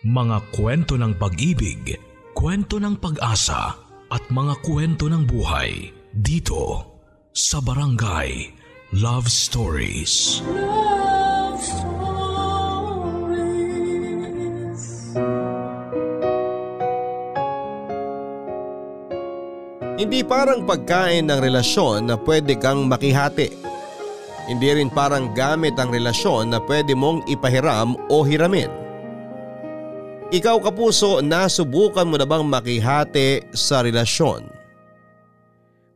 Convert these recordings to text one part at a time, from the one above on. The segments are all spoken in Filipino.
Mga kwento ng pag-ibig, kwento ng pag-asa at mga kwento ng buhay dito sa Barangay Love Stories. Love Stories. Hindi parang pagkain ng relasyon na pwede kang makihati. Hindi rin parang gamit ang relasyon na pwede mong ipahiram o hiramin. Ikaw kapuso, nasubukan mo na bang makihati sa relasyon?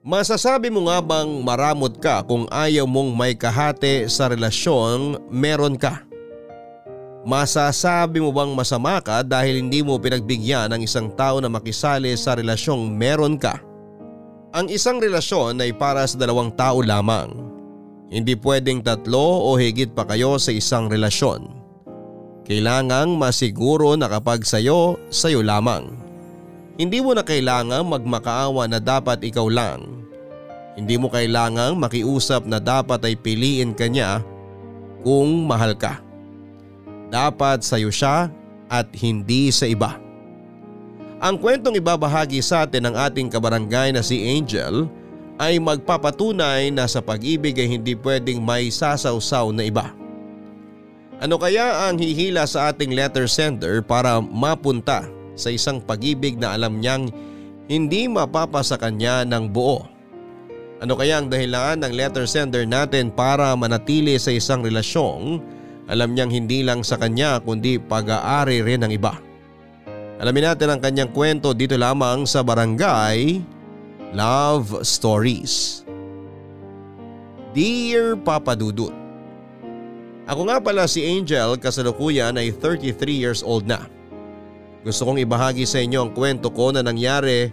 Masasabi mo nga bang maramot ka kung ayaw mong may kahati sa relasyon meron ka? Masasabi mo bang masama ka dahil hindi mo pinagbigyan ng isang tao na makisali sa relasyong meron ka? Ang isang relasyon ay para sa dalawang tao lamang. Hindi pwedeng tatlo o higit pa kayo sa isang relasyon. Kailangang masiguro na kapag sayo, sayo lamang. Hindi mo na kailangang magmakaawa na dapat ikaw lang. Hindi mo kailangang makiusap na dapat ay piliin ka niya kung mahal ka. Dapat sayo siya at hindi sa iba. Ang kwentong ibabahagi sa atin ng ating kabarangay na si Angel ay magpapatunay na sa pag-ibig ay hindi pwedeng may sasawsaw na iba. Ano kaya ang hihila sa ating letter sender para mapunta sa isang pag-ibig na alam niyang hindi mapapasa kanya ng buo? Ano kaya ang dahilan ng letter sender natin para manatili sa isang relasyong alam niyang hindi lang sa kanya kundi pag-aari rin ng iba? Alamin natin ang kanyang kwento dito lamang sa Barangay Love Stories. Dear Papa Dudut, Ako nga pala si Angel kasalukuyan ay 33 years old na. Gusto kong ibahagi sa inyo ang kwento ko na nangyari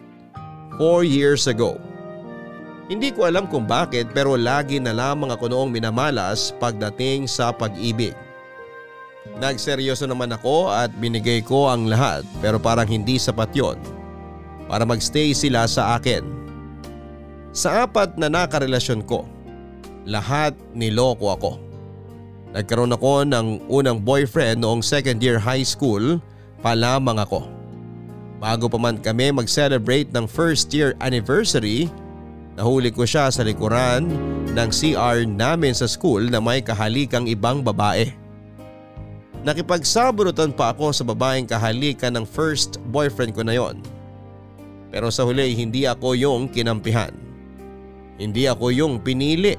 4 years ago. Hindi ko alam kung bakit pero lagi na lamang ako noong minamalas pagdating sa pag-ibig. Nagseryoso naman ako at binigay ko ang lahat pero parang hindi sapat yon para magstay sila sa akin. Sa apat na nakarelasyon ko, lahat niloko ako. Nagkaroon ako ng unang boyfriend noong second year high school pa lamang ako. Bago pa man kami mag-celebrate ng first year anniversary, nahuli ko siya sa likuran ng CR namin sa school na may kahalikang ibang babae. Nakipagsabunutan pa ako sa babaeng kahalikan ng first boyfriend ko na yon. Pero sa huli hindi ako yung kinampihan. Hindi ako yung pinili.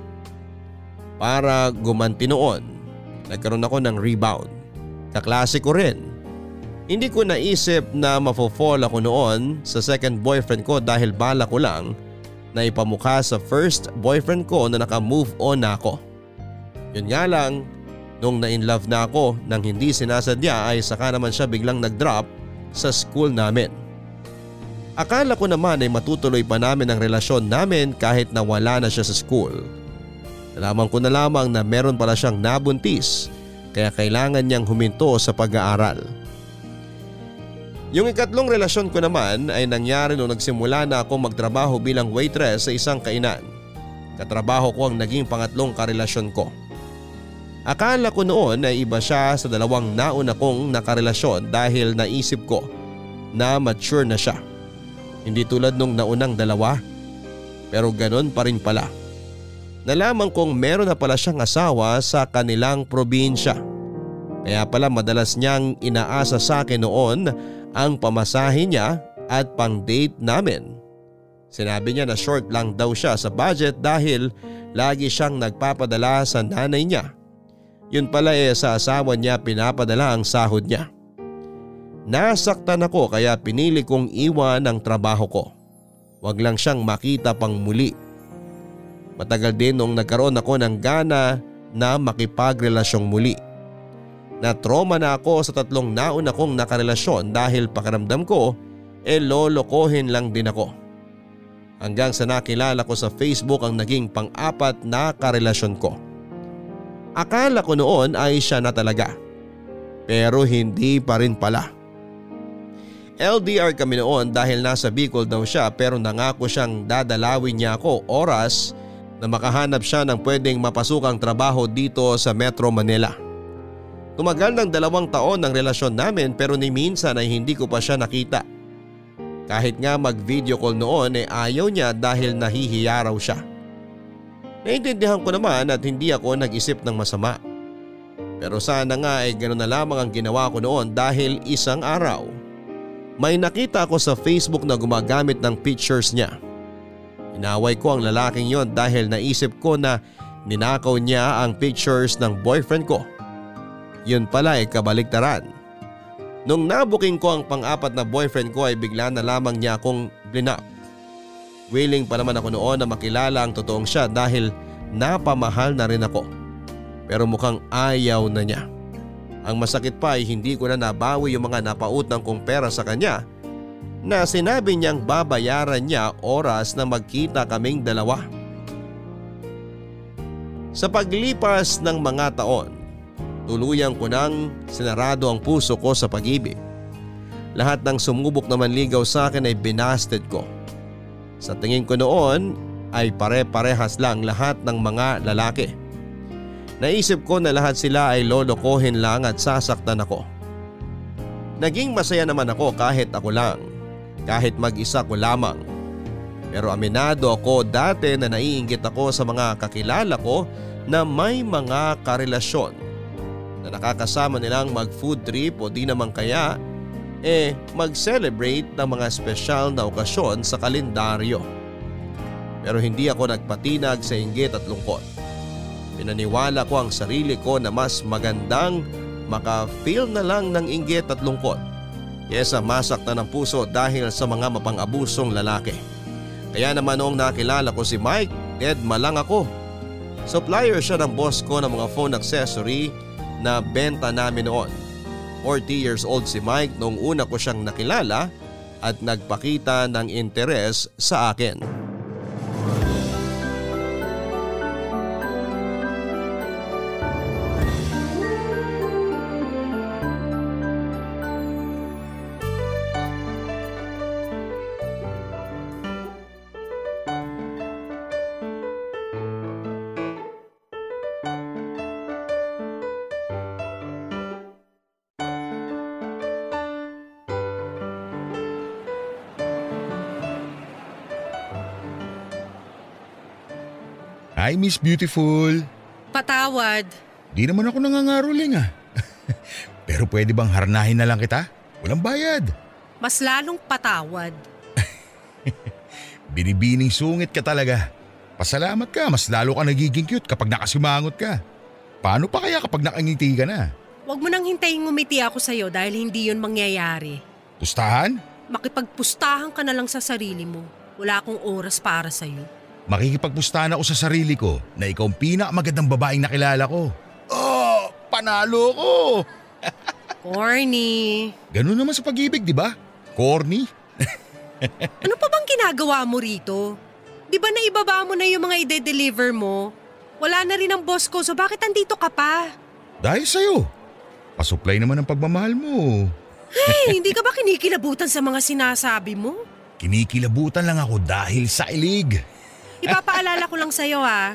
Para gumanti noon, nagkaroon ako ng rebound. Kaklase ko rin. Hindi ko naisip na mafo-fall ako noon sa second boyfriend ko dahil bala ko lang na ipamukha sa first boyfriend ko na naka-move on na ako. Yun nga lang, Nung na-inlove na ako nang hindi sinasadya ay saka naman siya biglang nag-drop sa school namin. Akala ko naman ay matutuloy pa namin ang relasyon namin kahit na wala na siya sa school. Nalaman ko na lamang na meron pala siyang nabuntis kaya kailangan niyang huminto sa pag-aaral. Yung ikatlong relasyon ko naman ay nangyari nung nagsimula na ako magtrabaho bilang waitress sa isang kainan. Katrabaho ko ang naging pangatlong karelasyon ko. Akala ko noon ay iba siya sa dalawang nauna kong nakarelasyon dahil naisip ko na mature na siya. Hindi tulad nung naunang dalawa. Pero ganon pa rin pala. Nalaman kong meron na pala siyang asawa sa kanilang probinsya. Kaya pala madalas niyang inaasa sa akin noon ang pamasahin niya at pang date namin. Sinabi niya na short lang daw siya sa budget dahil lagi siyang nagpapadala sa nanay niya yun pala eh sa asawa niya pinapadala ang sahod niya. Nasaktan ako kaya pinili kong iwan ang trabaho ko. Huwag lang siyang makita pang muli. Matagal din nung nagkaroon ako ng gana na makipagrelasyong muli. Na-trauma na ako sa tatlong nauna kong nakarelasyon dahil pakiramdam ko e eh lolokohin lang din ako. Hanggang sa nakilala ko sa Facebook ang naging pang-apat na karelasyon ko. Akala ko noon ay siya na talaga. Pero hindi pa rin pala. LDR kami noon dahil nasa Bicol daw siya pero nangako siyang dadalawin niya ako oras na makahanap siya ng pwedeng mapasukang trabaho dito sa Metro Manila. Tumagal ng dalawang taon ang relasyon namin pero ni minsan ay hindi ko pa siya nakita. Kahit nga mag video call noon ay ayaw niya dahil nahihiya raw siya. Naintindihan ko naman at hindi ako nag-isip ng masama. Pero sana nga ay ganoon na lamang ang ginawa ko noon dahil isang araw. May nakita ako sa Facebook na gumagamit ng pictures niya. Inaway ko ang lalaking yon dahil naisip ko na ninakaw niya ang pictures ng boyfriend ko. Yun pala ay kabaliktaran. Nung nabuking ko ang pang-apat na boyfriend ko ay bigla na lamang niya akong blinak. Willing pa naman ako noon na makilala ang totoong siya dahil napamahal na rin ako. Pero mukhang ayaw na niya. Ang masakit pa ay hindi ko na nabawi yung mga napautang kong pera sa kanya na sinabi niyang babayaran niya oras na magkita kaming dalawa. Sa paglipas ng mga taon, Tuluyang ko nang sinarado ang puso ko sa pag-ibig. Lahat ng sumubok na manligaw sa akin ay binasted ko. Sa tingin ko noon ay pare-parehas lang lahat ng mga lalaki. Naisip ko na lahat sila ay lolokohin lang at sasaktan ako. Naging masaya naman ako kahit ako lang, kahit mag-isa ko lamang. Pero aminado ako dati na naiinggit ako sa mga kakilala ko na may mga karelasyon na nakakasama nilang mag food trip o di naman kaya eh mag-celebrate ng mga espesyal na okasyon sa kalendaryo. Pero hindi ako nagpatinag sa inggit at lungkot. Pinaniwala ko ang sarili ko na mas magandang maka-feel na lang ng inggit at lungkot kesa masaktan ng puso dahil sa mga mapang-abusong lalaki. Kaya naman noong nakilala ko si Mike, dead malang ako. Supplier siya ng boss ko ng mga phone accessory na benta namin noon. 40 years old si Mike noong una ko siyang nakilala at nagpakita ng interes sa akin. Hi, Miss Beautiful. Patawad. Di naman ako nangangaroling ah. Pero pwede bang harnahin na lang kita? Walang bayad. Mas lalong patawad. Binibining sungit ka talaga. Pasalamat ka, mas lalo ka nagiging cute kapag nakasimangot ka. Paano pa kaya kapag nakangiti ka na? Huwag mo nang hintayin ngumiti ako sa'yo dahil hindi yun mangyayari. Tustahan? Makipagpustahan ka na lang sa sarili mo. Wala akong oras para sa'yo. Makikipagpustahan ako sa sarili ko na ikaw ang pinakamagandang babaeng nakilala ko. Oh, panalo ko! Corny. Ganun naman sa pag-ibig, di ba? Corny? Ano pa bang ginagawa mo rito? Di ba naibaba mo na yung mga ide-deliver mo? Wala na rin ang boss ko so bakit andito ka pa? Dahil sa'yo. Pasupply naman ang pagmamahal mo. Hey, hindi ka ba kinikilabutan sa mga sinasabi mo? Kinikilabutan lang ako dahil sa ilig. Ipapaalala ko lang sa'yo ha.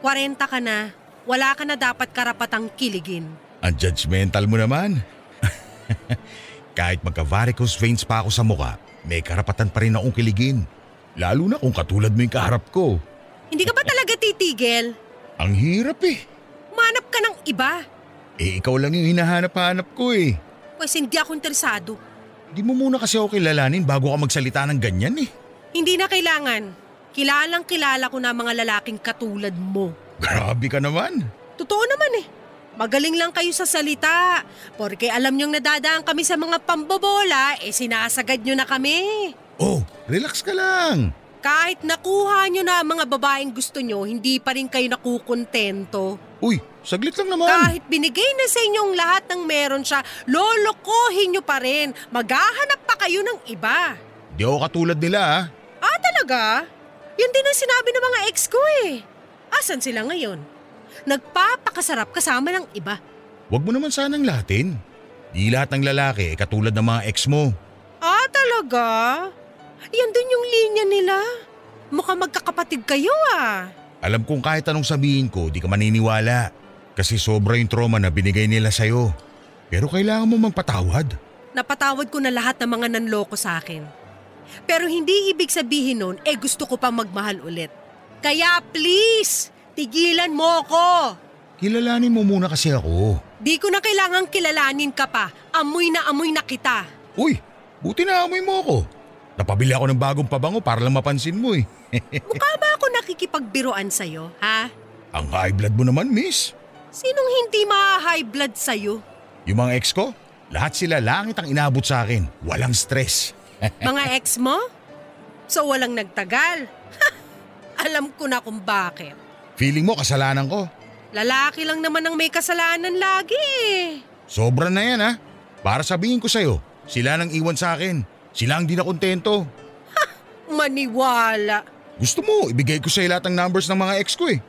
40 ka na. Wala ka na dapat karapatang kiligin. Ang judgmental mo naman. Kahit magka-varicose veins pa ako sa muka, may karapatan pa rin akong kiligin. Lalo na kung katulad mo yung kaharap ko. Hindi ka ba talaga titigil? Ang hirap eh. Manap ka ng iba. Eh ikaw lang yung hinahanap-hanap ko eh. Pwes hindi ako interesado. Di mo muna kasi ako kilalanin bago ka magsalita ng ganyan eh. Hindi na kailangan. Kilalang kilala ko na mga lalaking katulad mo. Grabe ka naman. Totoo naman eh. Magaling lang kayo sa salita. Porque alam niyong nadadaan kami sa mga pambobola, eh sinasagad niyo na kami. Oh, relax ka lang. Kahit nakuha niyo na ang mga babaeng gusto niyo, hindi pa rin kayo nakukontento. Uy, saglit lang naman. Kahit binigay na sa inyong lahat ng meron siya, lolokohin niyo pa rin. Maghahanap pa kayo ng iba. Di ako katulad nila ah. Ah, talaga? Yun din ang sinabi ng mga ex ko eh. Asan sila ngayon? Nagpapakasarap kasama ng iba. Huwag mo naman sanang lahatin. Di lahat ng lalaki katulad ng mga ex mo. Ah, talaga? Yan din yung linya nila. Mukhang magkakapatid kayo ah. Alam kong kahit anong sabihin ko, di ka maniniwala. Kasi sobra yung trauma na binigay nila sa'yo. Pero kailangan mo magpatawad. Napatawad ko na lahat ng mga nanloko sa akin. Pero hindi ibig sabihin nun, eh gusto ko pang magmahal ulit. Kaya please, tigilan mo ako. Kilalanin mo muna kasi ako. Di ko na kailangang kilalanin ka pa. Amoy na amoy na kita. Uy, buti na amoy mo ako. Napabili ako ng bagong pabango para lang mapansin mo eh. Mukha ba ako nakikipagbiruan sa'yo, ha? Ang high blood mo naman, miss. Sinong hindi ma-high blood sa'yo? Yung mga ex ko, lahat sila langit ang inabot sa akin. Walang stress. Mga ex mo? So walang nagtagal. Alam ko na kung bakit. Feeling mo kasalanan ko. Lalaki lang naman ang may kasalanan lagi eh. Sobra na yan ha. Para sabihin ko sa'yo, sila nang iwan sa akin. Sila ang di na kontento. Maniwala. Gusto mo, ibigay ko sa'yo lahat ng numbers ng mga ex ko eh.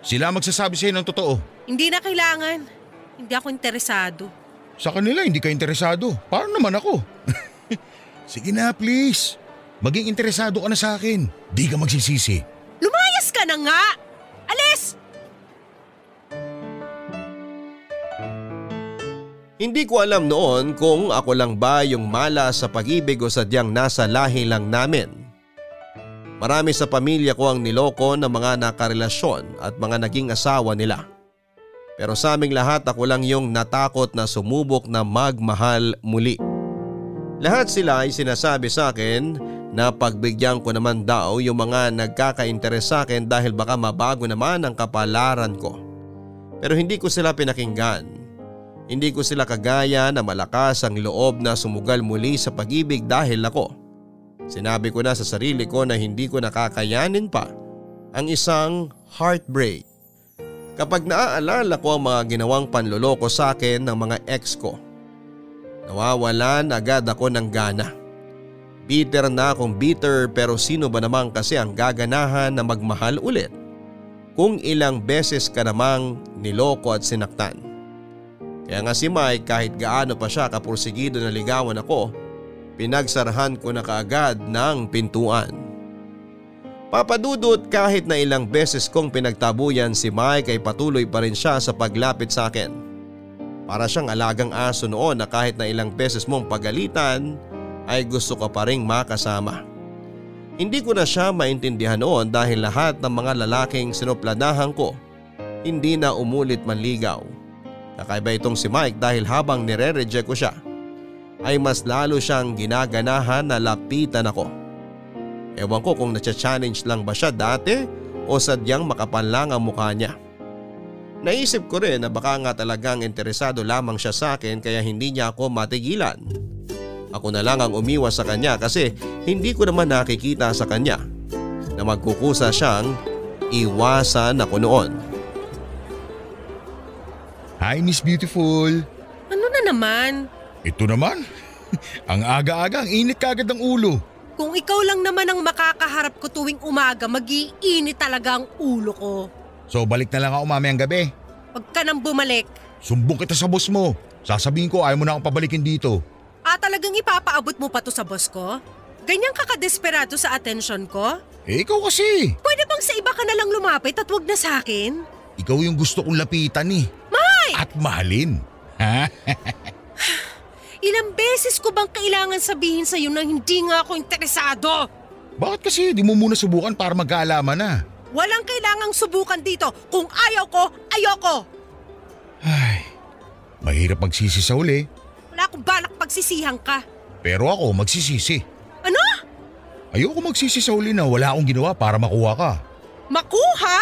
Sila magsasabi sa'yo ng totoo. Hindi na kailangan. Hindi ako interesado. Sa kanila hindi ka interesado. Para naman ako. Sige na please. Maging interesado ka na sa akin. Di ka magsisisi. Lumayas ka na nga! Alis! Hindi ko alam noon kung ako lang ba yung mala sa pag-ibig o sadyang nasa lahi lang namin. Marami sa pamilya ko ang niloko ng mga nakarelasyon at mga naging asawa nila. Pero sa aming lahat ako lang yung natakot na sumubok na magmahal muli. Lahat sila ay sinasabi sa akin na pagbigyan ko naman daw yung mga nagkaka-interes sa akin dahil baka mabago naman ang kapalaran ko. Pero hindi ko sila pinakinggan. Hindi ko sila kagaya na malakas ang loob na sumugal muli sa pag-ibig dahil ako. Sinabi ko na sa sarili ko na hindi ko nakakayanin pa ang isang heartbreak. Kapag naaalala ko ang mga ginawang panloloko sa akin ng mga ex ko, nawawalan agad ako ng gana. Bitter na akong bitter pero sino ba naman kasi ang gaganahan na magmahal ulit kung ilang beses ka namang niloko at sinaktan. Kaya nga si Mike kahit gaano pa siya kapursigido na ligawan ako, pinagsarahan ko na kaagad ng pintuan. Papadudot kahit na ilang beses kong pinagtabuyan si Mike ay patuloy pa rin siya sa paglapit sa akin. Para siyang alagang aso noon na kahit na ilang beses mong pagalitan ay gusto ka pa ring makasama. Hindi ko na siya maintindihan noon dahil lahat ng mga lalaking sinuplanahan ko hindi na umulit manligaw. Kakaiba itong si Mike dahil habang nire-reject ko siya ay mas lalo siyang ginaganahan na lapitan ako. Ewan ko kung natcha-challenge lang ba siya dati o sadyang makapal lang ang mukha niya. Naisip ko rin na baka nga talagang interesado lamang siya sa akin kaya hindi niya ako matigilan. Ako na lang ang umiwas sa kanya kasi hindi ko naman nakikita sa kanya na magkukusa siyang iwasan ako noon. Hi Miss Beautiful. Ano na naman? Ito naman. ang aga-aga, ang init kagad ng ulo. Kung ikaw lang naman ang makakaharap ko tuwing umaga, mag-iinit talaga ang ulo ko. So balik na lang ako mamayang gabi. Huwag ka nang bumalik. Sumbong kita sa boss mo. Sasabihin ko ayaw mo na akong pabalikin dito. Ah, talagang ipapaabot mo pa to sa boss ko? Ganyan ka kadesperado sa atensyon ko? Eh ikaw kasi. Pwede bang sa iba ka na lang lumapit at wag na sa akin? Ikaw yung gusto kong lapitan eh. May! At mahalin. Ha? Ilang beses ko bang kailangan sabihin sa'yo na hindi nga ako interesado? Bakit kasi di mo muna subukan para magkaalaman na? Walang kailangang subukan dito. Kung ayaw ko, ayoko. Ay, mahirap magsisi sa uli. Wala akong balak pagsisihan ka. Pero ako magsisisi. Ano? Ayoko magsisi sa uli na wala akong ginawa para makuha ka. Makuha?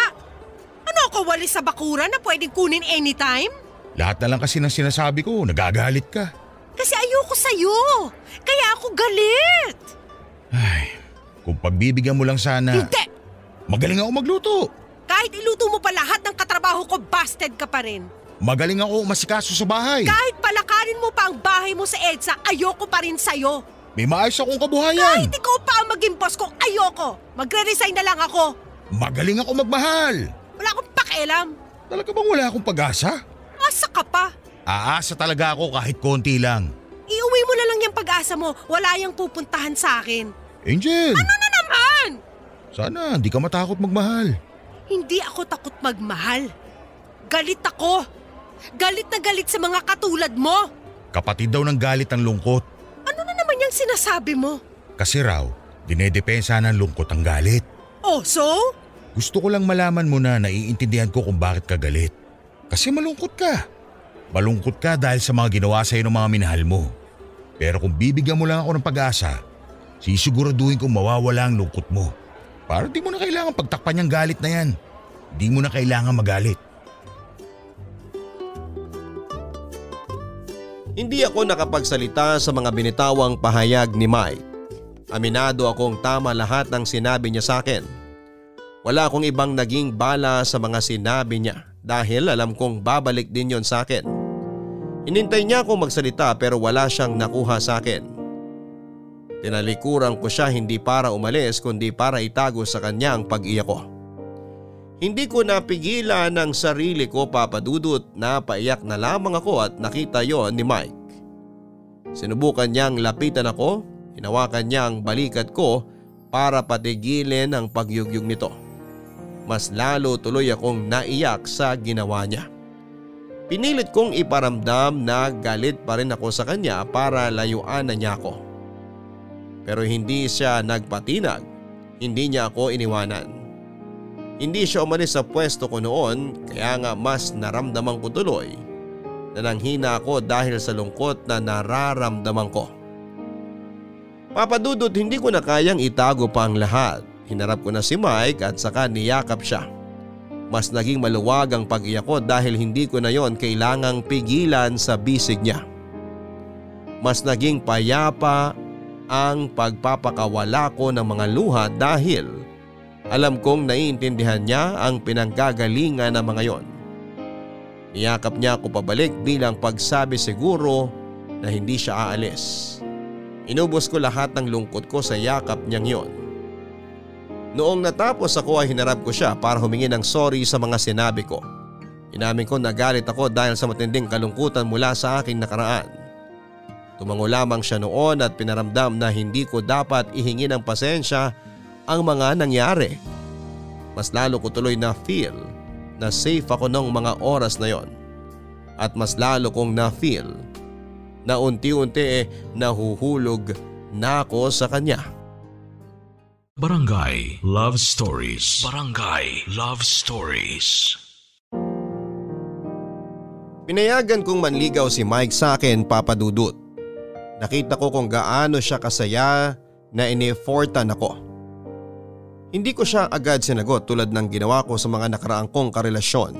Ano ako wali sa bakura na pwedeng kunin anytime? Lahat na lang kasi ng sinasabi ko, nagagalit ka. Kasi ayoko sa'yo. Kaya ako galit. Ay, kung pagbibigyan mo lang sana. Hindi. Magaling ako magluto. Kahit iluto mo pa lahat ng katrabaho ko, busted ka pa rin. Magaling ako masikaso sa bahay. Kahit palakarin mo pa ang bahay mo sa EDSA, ayoko pa rin sa'yo. May maayos akong kabuhayan. Kahit ikaw pa ang maging boss ko, ayoko. Magre-resign na lang ako. Magaling ako magmahal. Wala akong pakialam. Talaga bang wala akong pag-asa? Asa ka pa? Aasa talaga ako kahit konti lang. Iuwi mo na lang yung pag-asa mo. Wala yung pupuntahan sa akin. Angel, Ano na naman? Sana di ka matakot magmahal. Hindi ako takot magmahal. Galit ako. Galit na galit sa mga katulad mo. Kapatid daw ng galit ang lungkot. Ano na naman yung sinasabi mo? Kasi raw, dinedepensa ng lungkot ang galit. Oh, so? Gusto ko lang malaman mo na naiintindihan ko kung bakit ka galit. Kasi malungkot ka. Malungkot ka dahil sa mga ginawa sa'yo ng mga minahal mo. Pero kung bibigyan mo lang ako ng pag-asa, sisiguraduhin kong mawawala ang lungkot mo. Para di mo na kailangan pagtakpan yung galit na yan. Di mo na kailangan magalit. Hindi ako nakapagsalita sa mga binitawang pahayag ni Mike. Aminado akong tama lahat ng sinabi niya sa akin. Wala akong ibang naging bala sa mga sinabi niya dahil alam kong babalik din yon sa akin. Inintay niya akong magsalita pero wala siyang nakuha sa akin. Tinalikuran ko siya hindi para umalis kundi para itago sa kanya ang pag-iyak ko. Hindi ko napigilan ang sarili ko papadudot na paiyak na lamang ako at nakita yon ni Mike. Sinubukan niyang lapitan ako, hinawakan niya ang balikat ko para patigilin ang pagyugyug nito. Mas lalo tuloy akong naiyak sa ginawa niya. Pinilit kong iparamdam na galit pa rin ako sa kanya para layuan na niya ako. Pero hindi siya nagpatinag, hindi niya ako iniwanan. Hindi siya umalis sa pwesto ko noon kaya nga mas naramdaman ko tuloy na nanghina ako dahil sa lungkot na nararamdaman ko. Papadudot hindi ko na kayang itago pa ang lahat. Hinarap ko na si Mike at saka niyakap siya. Mas naging maluwag ang pag-iyak ko dahil hindi ko na yon kailangang pigilan sa bisig niya. Mas naging payapa ang pagpapakawala ko ng mga luha dahil alam kong naiintindihan niya ang pinanggagalingan ng mga yon. Niyakap niya ako pabalik bilang pagsabi siguro na hindi siya aalis. Inubos ko lahat ng lungkot ko sa yakap niyang yon. Noong natapos ako ay hinarap ko siya para humingi ng sorry sa mga sinabi ko. Inamin ko nagalit ako dahil sa matinding kalungkutan mula sa aking nakaraan. Tumango lamang siya noon at pinaramdam na hindi ko dapat ihingi ng pasensya ang mga nangyari. Mas lalo ko tuloy na feel na safe ako ng mga oras na yon. At mas lalo kong na feel na unti-unti eh nahuhulog na ako sa kanya. Barangay Love Stories. Barangay Love Stories. Pinayagan kong manligaw si Mike sa akin papadudot. Nakita ko kung gaano siya kasaya na inifortan ako. Hindi ko siya agad sinagot tulad ng ginawa ko sa mga nakaraang kong karelasyon.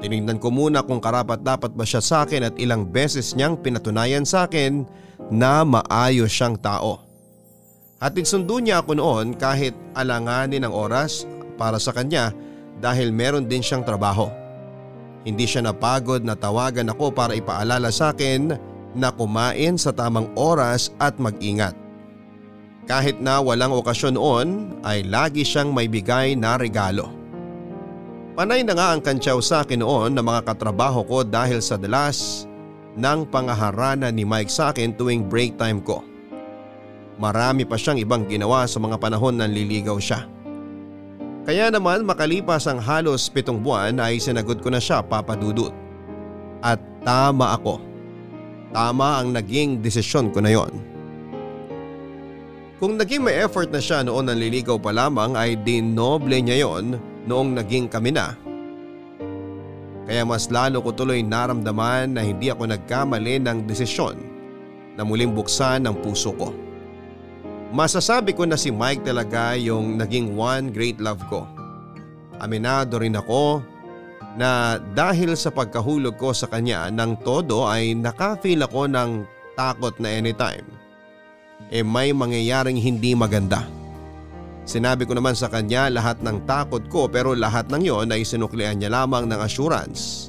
Tinignan ko muna kung karapat dapat ba siya sa akin at ilang beses niyang pinatunayan sa akin na maayos siyang tao. Hatid sundo niya ako noon kahit alanganin ang oras para sa kanya dahil meron din siyang trabaho. Hindi siya napagod na tawagan ako para ipaalala sa akin na kumain sa tamang oras at mag-ingat. Kahit na walang okasyon noon ay lagi siyang may bigay na regalo. Panay na nga ang kantsaw sa akin noon ng mga katrabaho ko dahil sa dalas ng pangaharana ni Mike sa akin tuwing break time ko. Marami pa siyang ibang ginawa sa mga panahon ng liligaw siya. Kaya naman makalipas ang halos pitong buwan ay sinagot ko na siya papadudot. At tama ako. Tama ang naging desisyon ko na yon. Kung naging may effort na siya noon ng liligaw pa lamang ay dinoble niya yon noong naging kami na. Kaya mas lalo ko tuloy naramdaman na hindi ako nagkamali ng desisyon na muling buksan ang puso ko. Masasabi ko na si Mike talaga yung naging one great love ko. Aminado rin ako na dahil sa pagkahulog ko sa kanya ng todo ay nakafeel ako ng takot na anytime eh may mangyayaring hindi maganda. Sinabi ko naman sa kanya lahat ng takot ko pero lahat ng yon ay sinuklian niya lamang ng assurance.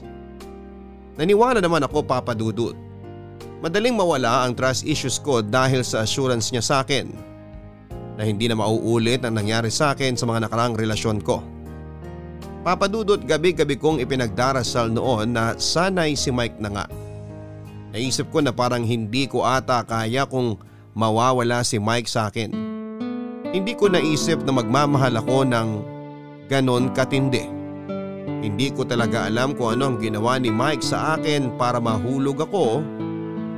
Naniwala naman ako papadudot. Madaling mawala ang trust issues ko dahil sa assurance niya sa akin na hindi na mauulit ang nangyari sa akin sa mga nakarang relasyon ko. Papadudot gabi-gabi kong ipinagdarasal noon na sanay si Mike na nga. Naisip ko na parang hindi ko ata kaya kung mawawala si Mike sa akin. Hindi ko naisip na magmamahal ako ng ganon katindi. Hindi ko talaga alam kung ano ang ginawa ni Mike sa akin para mahulog ako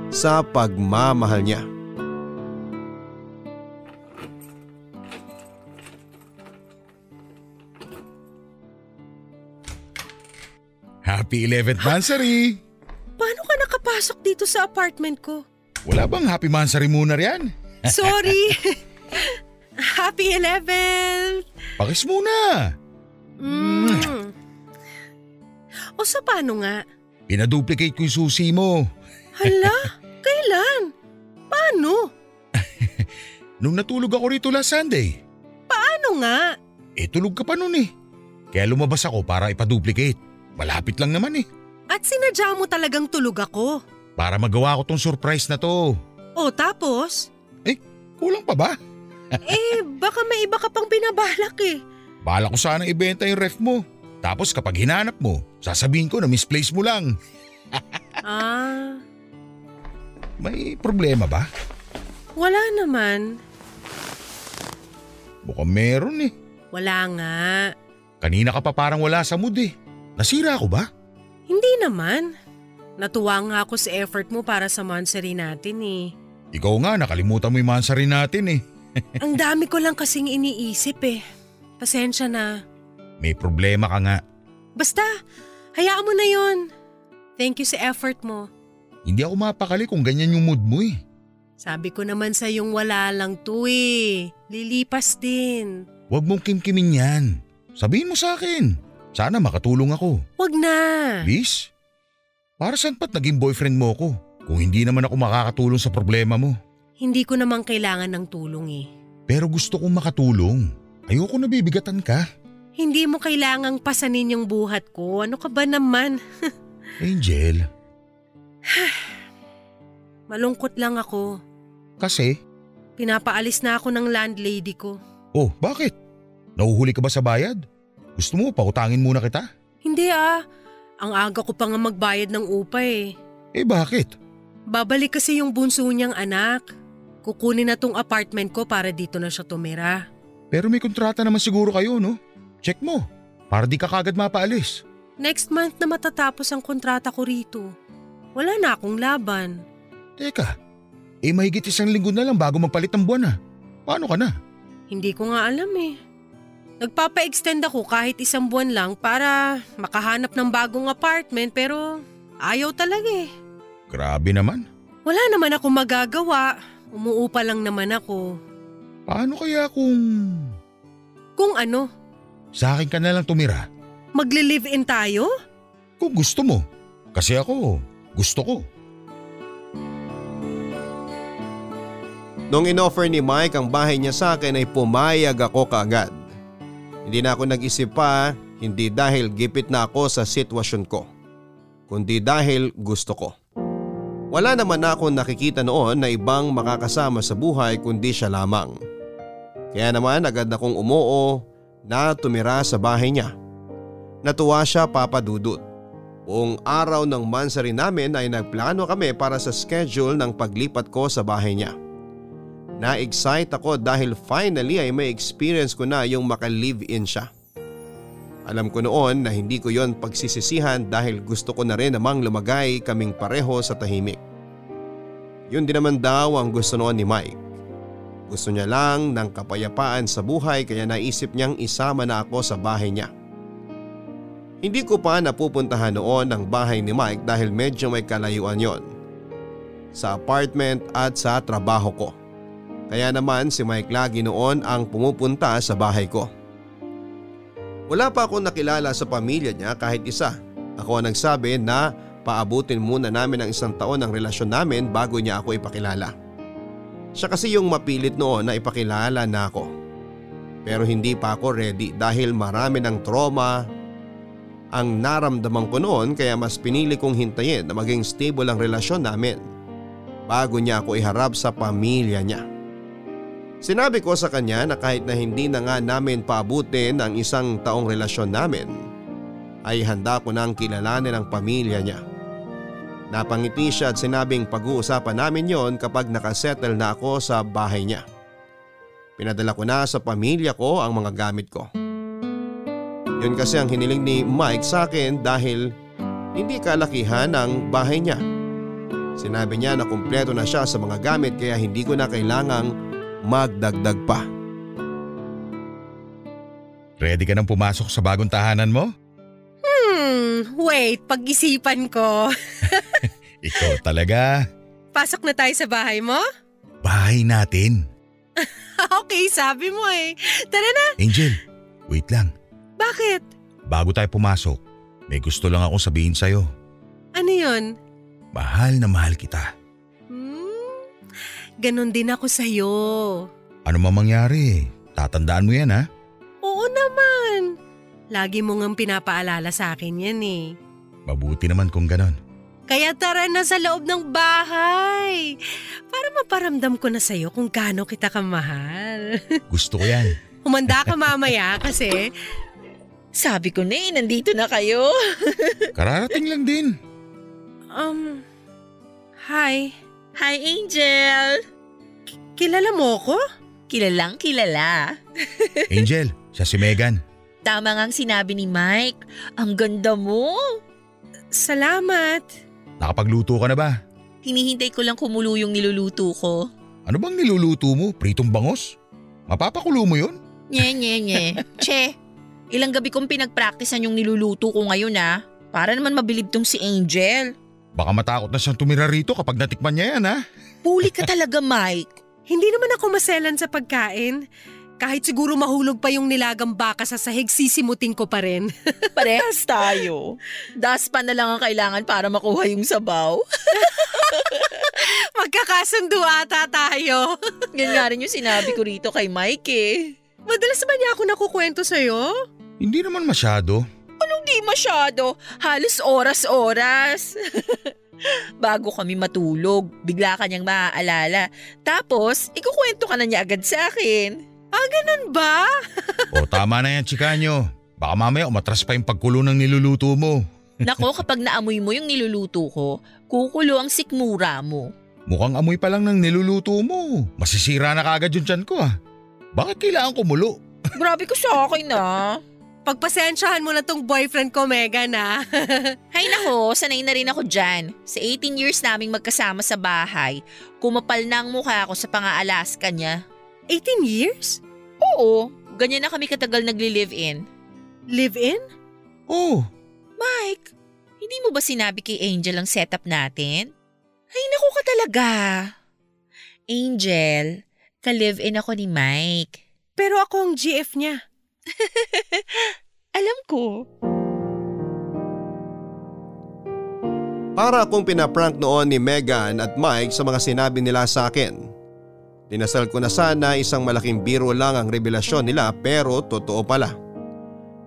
sa pagmamahal niya. Happy 11th Mansari! Paano ka nakapasok dito sa apartment ko? Wala bang happy Mansari muna riyan? Sorry! Happy 11th! Pakis muna! Mm. O sa paano nga? Pinaduplicate ko yung susi mo. Hala, kailan? Paano? Nung natulog ako rito last Sunday. Paano nga? Eh tulog ka pa nun eh. Kaya lumabas ako para ipaduplicate. Malapit lang naman eh. At sinadya mo talagang tulog ako. Para magawa ko tong surprise na to. O tapos? Kulang pa ba? Eh, baka may iba ka pang binabalak eh. Bala ko sana ibenta yung ref mo. Tapos kapag hinanap mo, sasabihin ko na misplace mo lang. Ah, May problema ba? wala naman. Mukhang meron eh. Wala nga. Kanina ka pa parang wala sa mood eh. Nasira ako ba? Hindi naman. Natuwa nga ako sa effort mo para sa monstery natin eh. Ikaw nga nakalimutan mo yung mansari natin eh. Ang dami ko lang kasing iniisip eh. Pasensya na. May problema ka nga. Basta, hayaan mo na yon. Thank you sa effort mo. Hindi ako mapakali kung ganyan yung mood mo eh. Sabi ko naman sa yung wala lang to eh. Lilipas din. Huwag mong kimkimin yan. Sabihin mo sa akin. Sana makatulong ako. Wag na. Please? Para saan pa't naging boyfriend mo ko? Kung hindi naman ako makakatulong sa problema mo. Hindi ko naman kailangan ng tulong eh. Pero gusto kong makatulong. Ayoko na bibigatan ka. Hindi mo kailangang pasanin yung buhat ko. Ano ka ba naman? Angel, Malungkot lang ako. kasi? Pinapaalis na ako ng landlady ko. Oh, bakit? Nauhuli ka ba sa bayad? Gusto mo pautangin muna kita? Hindi ah. Ang aga ko pa nga magbayad ng upa eh. Eh bakit? Babalik kasi yung bunso niyang anak. Kukunin na tong apartment ko para dito na siya tumira. Pero may kontrata naman siguro kayo, no? Check mo. Para di ka kagad mapaalis. Next month na matatapos ang kontrata ko rito. Wala na akong laban. Teka, eh mahigit isang linggo na lang bago magpalit ng buwan ah. Paano ka na? Hindi ko nga alam eh. Nagpapa-extend ako kahit isang buwan lang para makahanap ng bagong apartment pero ayaw talaga eh. Grabe naman. Wala naman ako magagawa. Umuupa lang naman ako. Paano kaya kung Kung ano, sa akin ka na lang tumira? magli-live-in tayo? Kung gusto mo. Kasi ako, gusto ko. Nung inoffer ni Mike ang bahay niya sa akin ay pumayag ako kaagad. Hindi na ako nag-isip pa, hindi dahil gipit na ako sa sitwasyon ko, kundi dahil gusto ko. Wala naman ako nakikita noon na ibang makakasama sa buhay kundi siya lamang. Kaya naman agad akong umuo na tumira sa bahay niya. Natuwa siya papadudot. Buong araw ng mansari namin ay nagplano kami para sa schedule ng paglipat ko sa bahay niya. Na-excite ako dahil finally ay may experience ko na yung maka-live-in siya. Alam ko noon na hindi ko yon pagsisisihan dahil gusto ko na rin namang lumagay kaming pareho sa tahimik. Yun din naman daw ang gusto noon ni Mike. Gusto niya lang ng kapayapaan sa buhay kaya naisip niyang isama na ako sa bahay niya. Hindi ko pa napupuntahan noon ang bahay ni Mike dahil medyo may kalayuan yon. Sa apartment at sa trabaho ko. Kaya naman si Mike lagi noon ang pumupunta sa bahay ko. Wala pa akong nakilala sa pamilya niya kahit isa. Ako ang nagsabi na paabutin muna namin ang isang taon ng relasyon namin bago niya ako ipakilala. Siya kasi yung mapilit noon na ipakilala na ako. Pero hindi pa ako ready dahil marami ng trauma ang naramdaman ko noon kaya mas pinili kong hintayin na maging stable ang relasyon namin bago niya ako iharap sa pamilya niya. Sinabi ko sa kanya na kahit na hindi na nga namin paabutin ang isang taong relasyon namin, ay handa ko nang kilalanin ang pamilya niya. Napangiti siya at sinabing pag-uusapan namin yon kapag nakasettle na ako sa bahay niya. Pinadala ko na sa pamilya ko ang mga gamit ko. Yun kasi ang hiniling ni Mike sa akin dahil hindi kalakihan ang bahay niya. Sinabi niya na kumpleto na siya sa mga gamit kaya hindi ko na kailangang magdagdag pa. Ready ka nang pumasok sa bagong tahanan mo? Hmm, wait, pag-isipan ko. Ikaw talaga. Pasok na tayo sa bahay mo? Bahay natin. okay, sabi mo eh. Tara na. Angel, wait lang. Bakit? Bago tayo pumasok, may gusto lang akong sabihin sa'yo. Ano yun? Mahal na mahal kita. Ganon din ako sa'yo. Ano man mangyari, tatandaan mo yan ha? Oo naman. Lagi mo ngang pinapaalala sa akin yan eh. Mabuti naman kung ganon. Kaya tara na sa loob ng bahay. Para maparamdam ko na sa'yo kung gaano kita kamahal. Gusto ko yan. Humanda ka mamaya kasi Sabi ko na eh, nandito na kayo. Kararating lang din. Um, hi. Hi Angel! Kilala mo ko? Kilalang kilala. Angel, siya si Megan. Tama ngang sinabi ni Mike. Ang ganda mo. Salamat. Nakapagluto ka na ba? Hinihintay ko lang kumulo yung niluluto ko. Ano bang niluluto mo? Pritong bangos? Mapapakulo mo yun? Nye, nye, nye. che, ilang gabi kong pinagpraktisan yung niluluto ko ngayon ah. Para naman mabilib tong si Angel. Baka matakot na siyang tumira rito kapag natikman niya yan ha? Puli ka talaga, Mike. Hindi naman ako maselan sa pagkain. Kahit siguro mahulog pa yung nilagang baka sa sahig, sisimutin ko pa rin. Parehas tayo. Daspan na lang ang kailangan para makuha yung sabaw. Magkakasundo ata tayo. Yan nga rin yung sinabi ko rito kay Mike eh. Madalas ba niya ako nakukwento sa'yo? Hindi naman masyado. Anong di masyado? Halos oras-oras. Bago kami matulog, bigla kanyang maaalala. Tapos, ikukwento ka na niya agad sa akin. Ganun ba? O tama na yan, chikanyo. Baka mamaya umatras pa yung pagkulo ng niluluto mo. Nako, kapag naamoy mo yung niluluto ko, kukulo ang sikmura mo. Mukhang amoy pa lang ng niluluto mo. Masisira na kagad yung tiyan ko ah. Bakit kailangan kumulo? Grabe ko sa akin na. Pagpasensyahan mo na tong boyfriend ko, Megan ah. Hay nako, sanay na rin ako dyan. Sa 18 years naming magkasama sa bahay, kumapal na ang mukha ko sa pang-aalaska niya. 18 years? Oo, ganyan na kami katagal nagli-live-in. Live-in? Oh, Mike, hindi mo ba sinabi kay Angel ang setup natin? Ay, naku ka talaga. Angel, ka-live-in ako ni Mike. Pero ako ang GF niya. Alam ko. Para akong pinaprank noon ni Megan at Mike sa mga sinabi nila sa akin. Dinasal ko na sana isang malaking biro lang ang revelasyon nila pero totoo pala.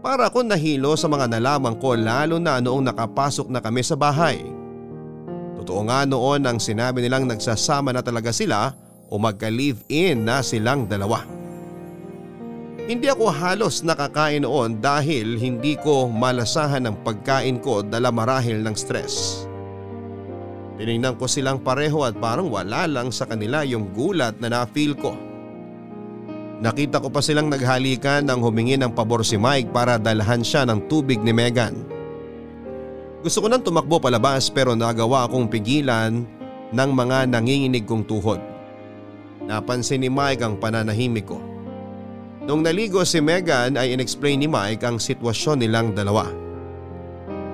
Para akong nahilo sa mga nalaman ko lalo na noong nakapasok na kami sa bahay. Totoo nga noon ang sinabi nilang nagsasama na talaga sila o magka-live-in na silang dalawa. Hindi ako halos nakakain noon dahil hindi ko malasahan ang pagkain ko dala marahil ng stress. Tinignan ko silang pareho at parang wala lang sa kanila yung gulat na na-feel ko. Nakita ko pa silang naghalikan nang humingi ng pabor si Mike para dalhan siya ng tubig ni Megan. Gusto ko nang tumakbo palabas pero nagawa akong pigilan ng mga nanginginig kong tuhod. Napansin ni Mike ang pananahimik ko. Nung naligo si Megan ay inexplain ni Mike ang sitwasyon nilang dalawa.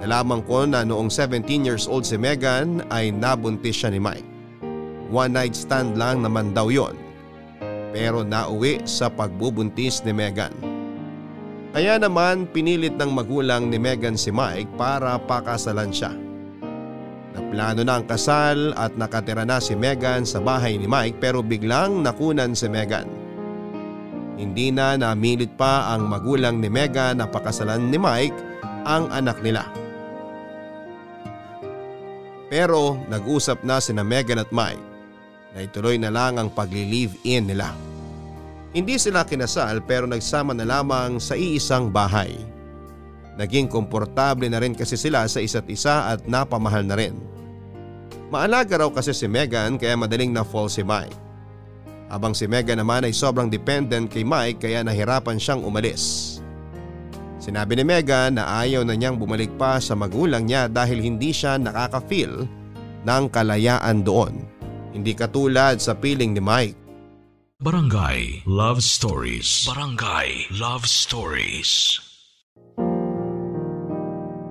Nalaman ko na noong 17 years old si Megan ay nabuntis siya ni Mike. One night stand lang naman daw yon. Pero nauwi sa pagbubuntis ni Megan. Kaya naman pinilit ng magulang ni Megan si Mike para pakasalan siya. Naplano na ang kasal at nakatira na si Megan sa bahay ni Mike pero biglang nakunan si Megan. Hindi na namilit pa ang magulang ni Megan na pakasalan ni Mike ang anak nila. Pero nag-usap na sina Megan at Mike na ituloy na lang ang pagli-live-in nila. Hindi sila kinasal pero nagsama na lamang sa iisang bahay. Naging komportable na rin kasi sila sa isa't isa at napamahal na rin. Maalaga raw kasi si Megan kaya madaling na-fall si Mike. Habang si Megan naman ay sobrang dependent kay Mike kaya nahirapan siyang umalis. Sinabi ni Megan na ayaw na niyang bumalik pa sa magulang niya dahil hindi siya nakaka-feel ng kalayaan doon. Hindi katulad sa piling ni Mike. Barangay Love Stories. Barangay Love Stories.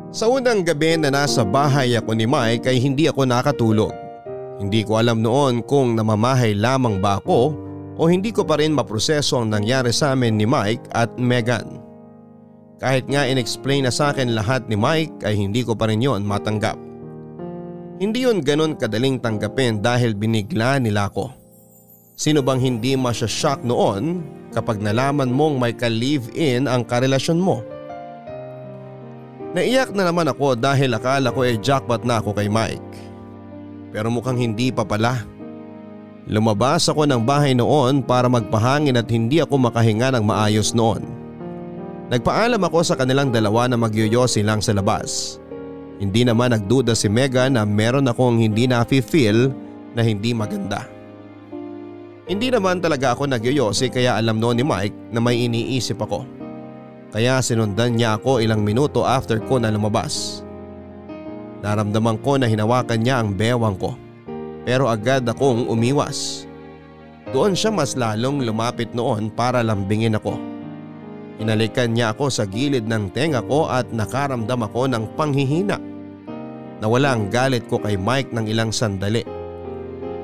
Sa unang gabi na nasa bahay ako ni Mike ay hindi ako nakatulog. Hindi ko alam noon kung namamahay lamang ba ako o hindi ko pa rin maproseso ang nangyari sa amin ni Mike at Megan. Kahit nga inexplain na sa akin lahat ni Mike ay hindi ko pa rin yon matanggap. Hindi yon ganon kadaling tanggapin dahil binigla nila ako. Sino bang hindi masya-shock noon kapag nalaman mong may ka-live-in ang karelasyon mo? Naiyak na naman ako dahil akala ko ay eh jackpot na ako kay Mike. Pero mukhang hindi pa pala. Lumabas ako ng bahay noon para magpahangin at hindi ako makahinga ng maayos noon. Nagpaalam ako sa kanilang dalawa na magyoyosi lang sa labas. Hindi naman nagduda si Mega na meron akong hindi na-feel na hindi maganda. Hindi naman talaga ako nagyoyosi kaya alam noon ni Mike na may iniisip ako. Kaya sinundan niya ako ilang minuto after ko na lumabas. Naramdaman ko na hinawakan niya ang bewang ko pero agad akong umiwas. Doon siya mas lalong lumapit noon para lambingin ako. Inalikan niya ako sa gilid ng tenga ko at nakaramdam ako ng panghihina. Nawala ang galit ko kay Mike ng ilang sandali.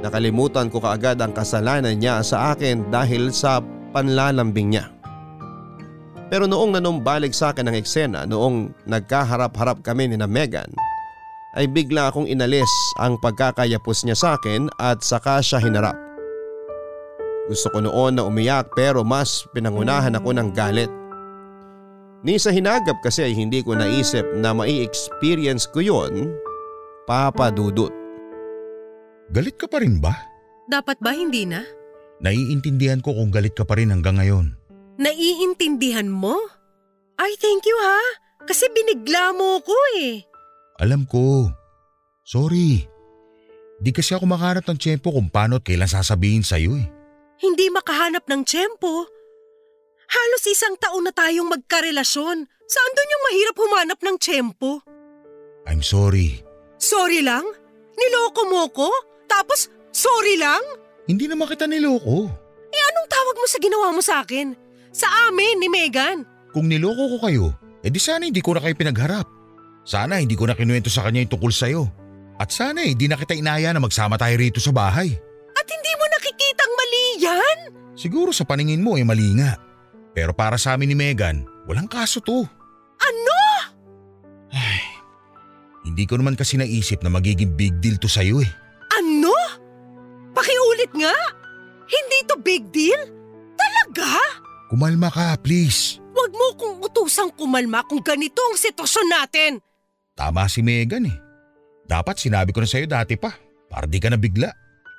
Nakalimutan ko kaagad ang kasalanan niya sa akin dahil sa panlalambing niya. Pero noong nanumbalik sa akin ang eksena noong nagkaharap-harap kami ni na Megan, ay bigla akong inalis ang pagkakayapos niya sa akin at saka siya hinarap. Gusto ko noon na umiyak pero mas pinangunahan ako ng galit. Ni sa hinagap kasi ay hindi ko naisip na mai-experience ko yon, Papa Dudut. Galit ka pa rin ba? Dapat ba hindi na? Naiintindihan ko kung galit ka pa rin hanggang ngayon. Naiintindihan mo? Ay, thank you ha. Kasi binigla mo ko eh. Alam ko. Sorry. Di kasi ako makahanap ng tiyempo kung paano at kailan sasabihin sa'yo eh. Hindi makahanap ng tiyempo? Halos isang taon na tayong magkarelasyon. Saan doon yung mahirap humanap ng tiyempo? I'm sorry. Sorry lang? Niloko mo ko? Tapos sorry lang? Hindi naman kita niloko. Eh anong tawag mo sa ginawa mo sa akin? Sa amin ni Megan. Kung niloko ko kayo, edi sana hindi ko na kayo pinagharap. Sana hindi ko na kinuwento sa kanya yung tungkol sa'yo. At sana hindi na kita inaya na magsama tayo rito sa bahay. At hindi mo nakikitang mali yan? Siguro sa paningin mo ay eh, mali nga. Pero para sa amin ni Megan, walang kaso to. Ano? Ay, hindi ko naman kasi naisip na magiging big deal to sa'yo eh. Ano? Pakiulit nga? Hindi to big deal? Talaga? Kumalma ka, please. Huwag mo kong utusang kumalma kung ganito ang sitwasyon natin. Tama si Megan eh. Dapat sinabi ko na sa'yo dati pa, para di ka nabigla.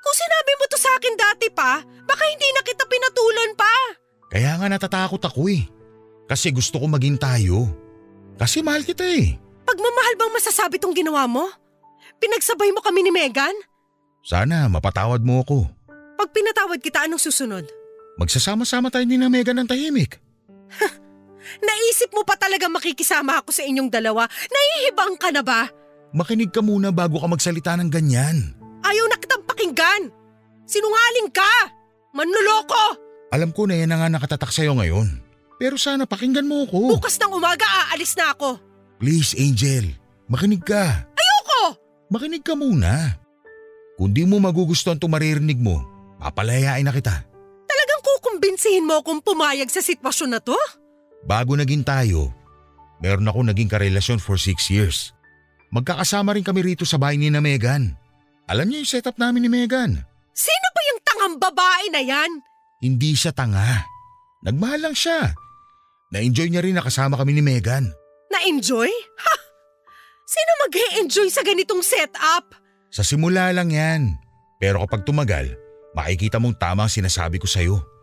Kung sinabi mo to sa akin dati pa, baka hindi na kita pinatulan pa. Kaya nga natatakot ako eh. Kasi gusto ko maging tayo. Kasi mahal kita eh. Pagmamahal bang masasabi tong ginawa mo? Pinagsabay mo kami ni Megan? Sana mapatawad mo ako. Pag pinatawad kita, anong susunod? Magsasama-sama tayo ni na Megan ng tahimik. Naisip mo pa talaga makikisama ako sa inyong dalawa? Naihibang ka na ba? Makinig ka muna bago ka magsalita ng ganyan. Ayaw na kitang pakinggan. Sinungaling ka! Manluloko! Alam ko na yan na nga nakatatak sa'yo ngayon. Pero sana pakinggan mo ako. Bukas ng umaga aalis na ako. Please, Angel. Makinig ka. Ayoko! Makinig ka muna. Kung di mo magugustuhan itong maririnig mo, papalayain na kita kukumbinsihin mo akong pumayag sa sitwasyon na to? Bago naging tayo, meron ako naging karelasyon for six years. Magkakasama rin kami rito sa bahay ni na Megan. Alam niyo yung setup namin ni Megan. Sino ba yung tangang babae na yan? Hindi siya tanga. Nagmahal lang siya. Na-enjoy niya rin na kasama kami ni Megan. Na-enjoy? Ha! Sino mag enjoy sa ganitong setup? Sa simula lang yan. Pero kapag tumagal, makikita mong tama ang sinasabi ko sa'yo.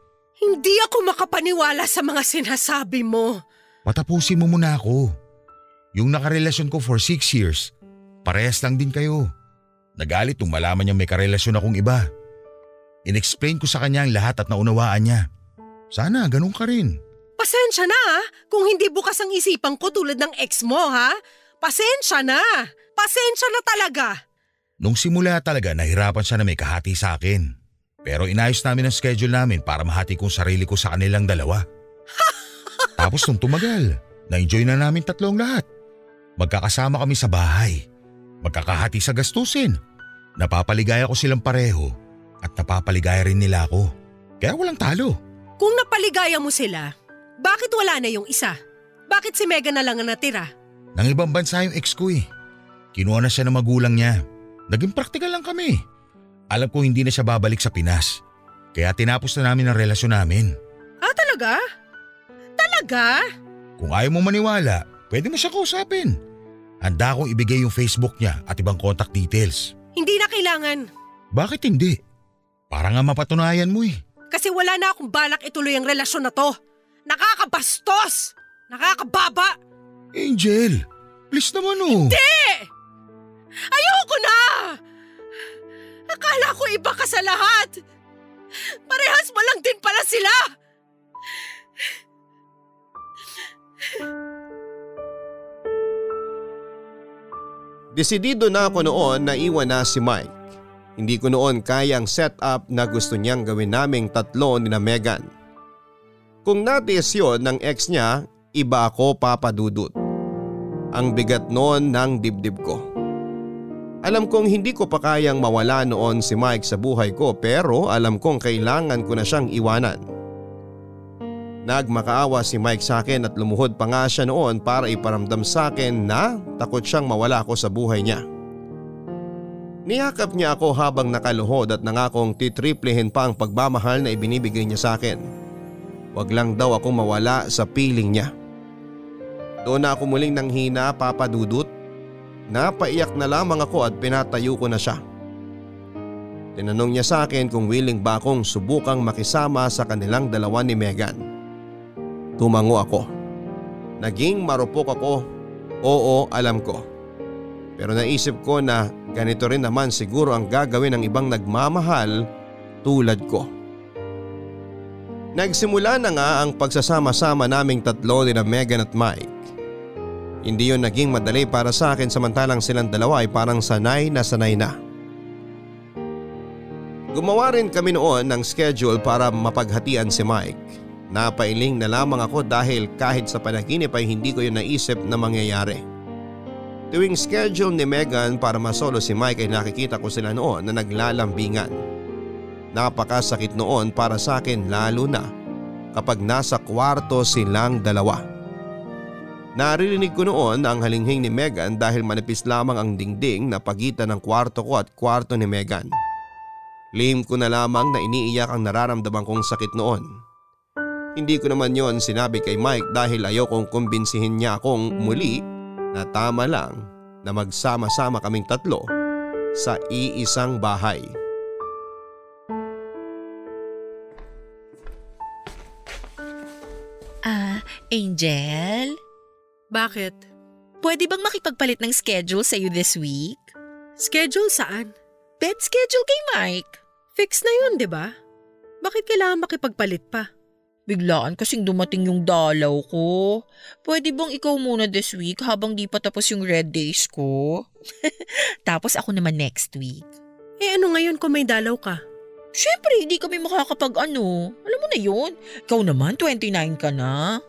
Hindi ako makapaniwala sa mga sinasabi mo. Patapusin mo muna ako. Yung nakarelasyon ko for six years, parehas lang din kayo. Nagalit nung malaman niya may karelasyon akong iba. Inexplain ko sa kanya ang lahat at naunawaan niya. Sana ganun ka rin. Pasensya na ha, kung hindi bukas ang isipan ko tulad ng ex mo ha. Pasensya na. Pasensya na talaga. Nung simula talaga nahirapan siya na may kahati sa akin. Pero inayos namin ang schedule namin para mahati kong sarili ko sa kanilang dalawa. Tapos nung tumagal, na-enjoy na namin tatlong lahat. Magkakasama kami sa bahay. Magkakahati sa gastusin. Napapaligaya ko silang pareho at napapaligaya rin nila ako. Kaya walang talo. Kung napaligaya mo sila, bakit wala na yung isa? Bakit si Megan na lang ang natira? Nang ibang bansa yung ex ko eh. Kinuha na siya ng magulang niya. Naging praktikal lang kami. Alam ko hindi na siya babalik sa Pinas. Kaya tinapos na namin ang relasyon namin. Ah, talaga? Talaga? Kung ayaw mo maniwala, pwede mo siya kausapin. Handa akong ibigay yung Facebook niya at ibang contact details. Hindi na kailangan. Bakit hindi? Para nga mapatunayan mo eh. Kasi wala na akong balak ituloy ang relasyon na to. Nakakabastos! Nakakababa! Angel, please naman oh. Hindi! Ayoko na! Akala ko iba ka sa lahat. Parehas mo lang din pala sila. Desidido na ako noon na iwan na si Mike. Hindi ko noon kayang set up na gusto niyang gawin naming tatlo ni na Megan. Kung natiis yun ng ex niya, iba ako papadudot. Ang bigat noon ng dibdib ko. Alam kong hindi ko pa kayang mawala noon si Mike sa buhay ko pero alam kong kailangan ko na siyang iwanan. Nagmakaawa si Mike sa akin at lumuhod pa nga siya noon para iparamdam sa akin na takot siyang mawala ako sa buhay niya. Niyakap niya ako habang nakaluhod at nangakong titriplihin pa ang pagmamahal na ibinibigay niya sa akin. Huwag lang daw akong mawala sa piling niya. Doon na ako muling nanghina papadudot. Napaiyak na lamang ako at pinatayo ko na siya. Tinanong niya sa akin kung willing ba akong subukang makisama sa kanilang dalawa ni Megan. Tumango ako. Naging marupok ako. Oo, alam ko. Pero naisip ko na ganito rin naman siguro ang gagawin ng ibang nagmamahal tulad ko. Nagsimula na nga ang pagsasama-sama naming tatlo ni na Megan at Mike. Hindi yon naging madali para sa akin samantalang silang dalawa ay parang sanay na sanay na. Gumawa rin kami noon ng schedule para mapaghatian si Mike. Napailing na lamang ako dahil kahit sa panaginip ay hindi ko yun naisip na mangyayari. Tuwing schedule ni Megan para masolo si Mike ay nakikita ko sila noon na naglalambingan. Napakasakit noon para sa akin lalo na kapag nasa kwarto silang dalawa. Naririnig ko noon ang halinghing ni Megan dahil manipis lamang ang dingding na pagitan ng kwarto ko at kwarto ni Megan. Lihim ko na lamang na iniiyak ang nararamdaman kong sakit noon. Hindi ko naman yon sinabi kay Mike dahil ayaw kong kumbinsihin niya akong muli na tama lang na magsama-sama kaming tatlo sa iisang bahay. Ah, Angel? Bakit? Pwede bang makipagpalit ng schedule sa'yo this week? Schedule saan? Bed schedule kay Mike. Fix na yun, di ba? Bakit kailangan makipagpalit pa? Biglaan kasing dumating yung dalaw ko. Pwede bang ikaw muna this week habang di pa tapos yung red days ko? tapos ako naman next week. Eh ano ngayon kung may dalaw ka? Siyempre, hindi kami makakapag ano. Alam mo na yun. Ikaw naman, 29 ka na.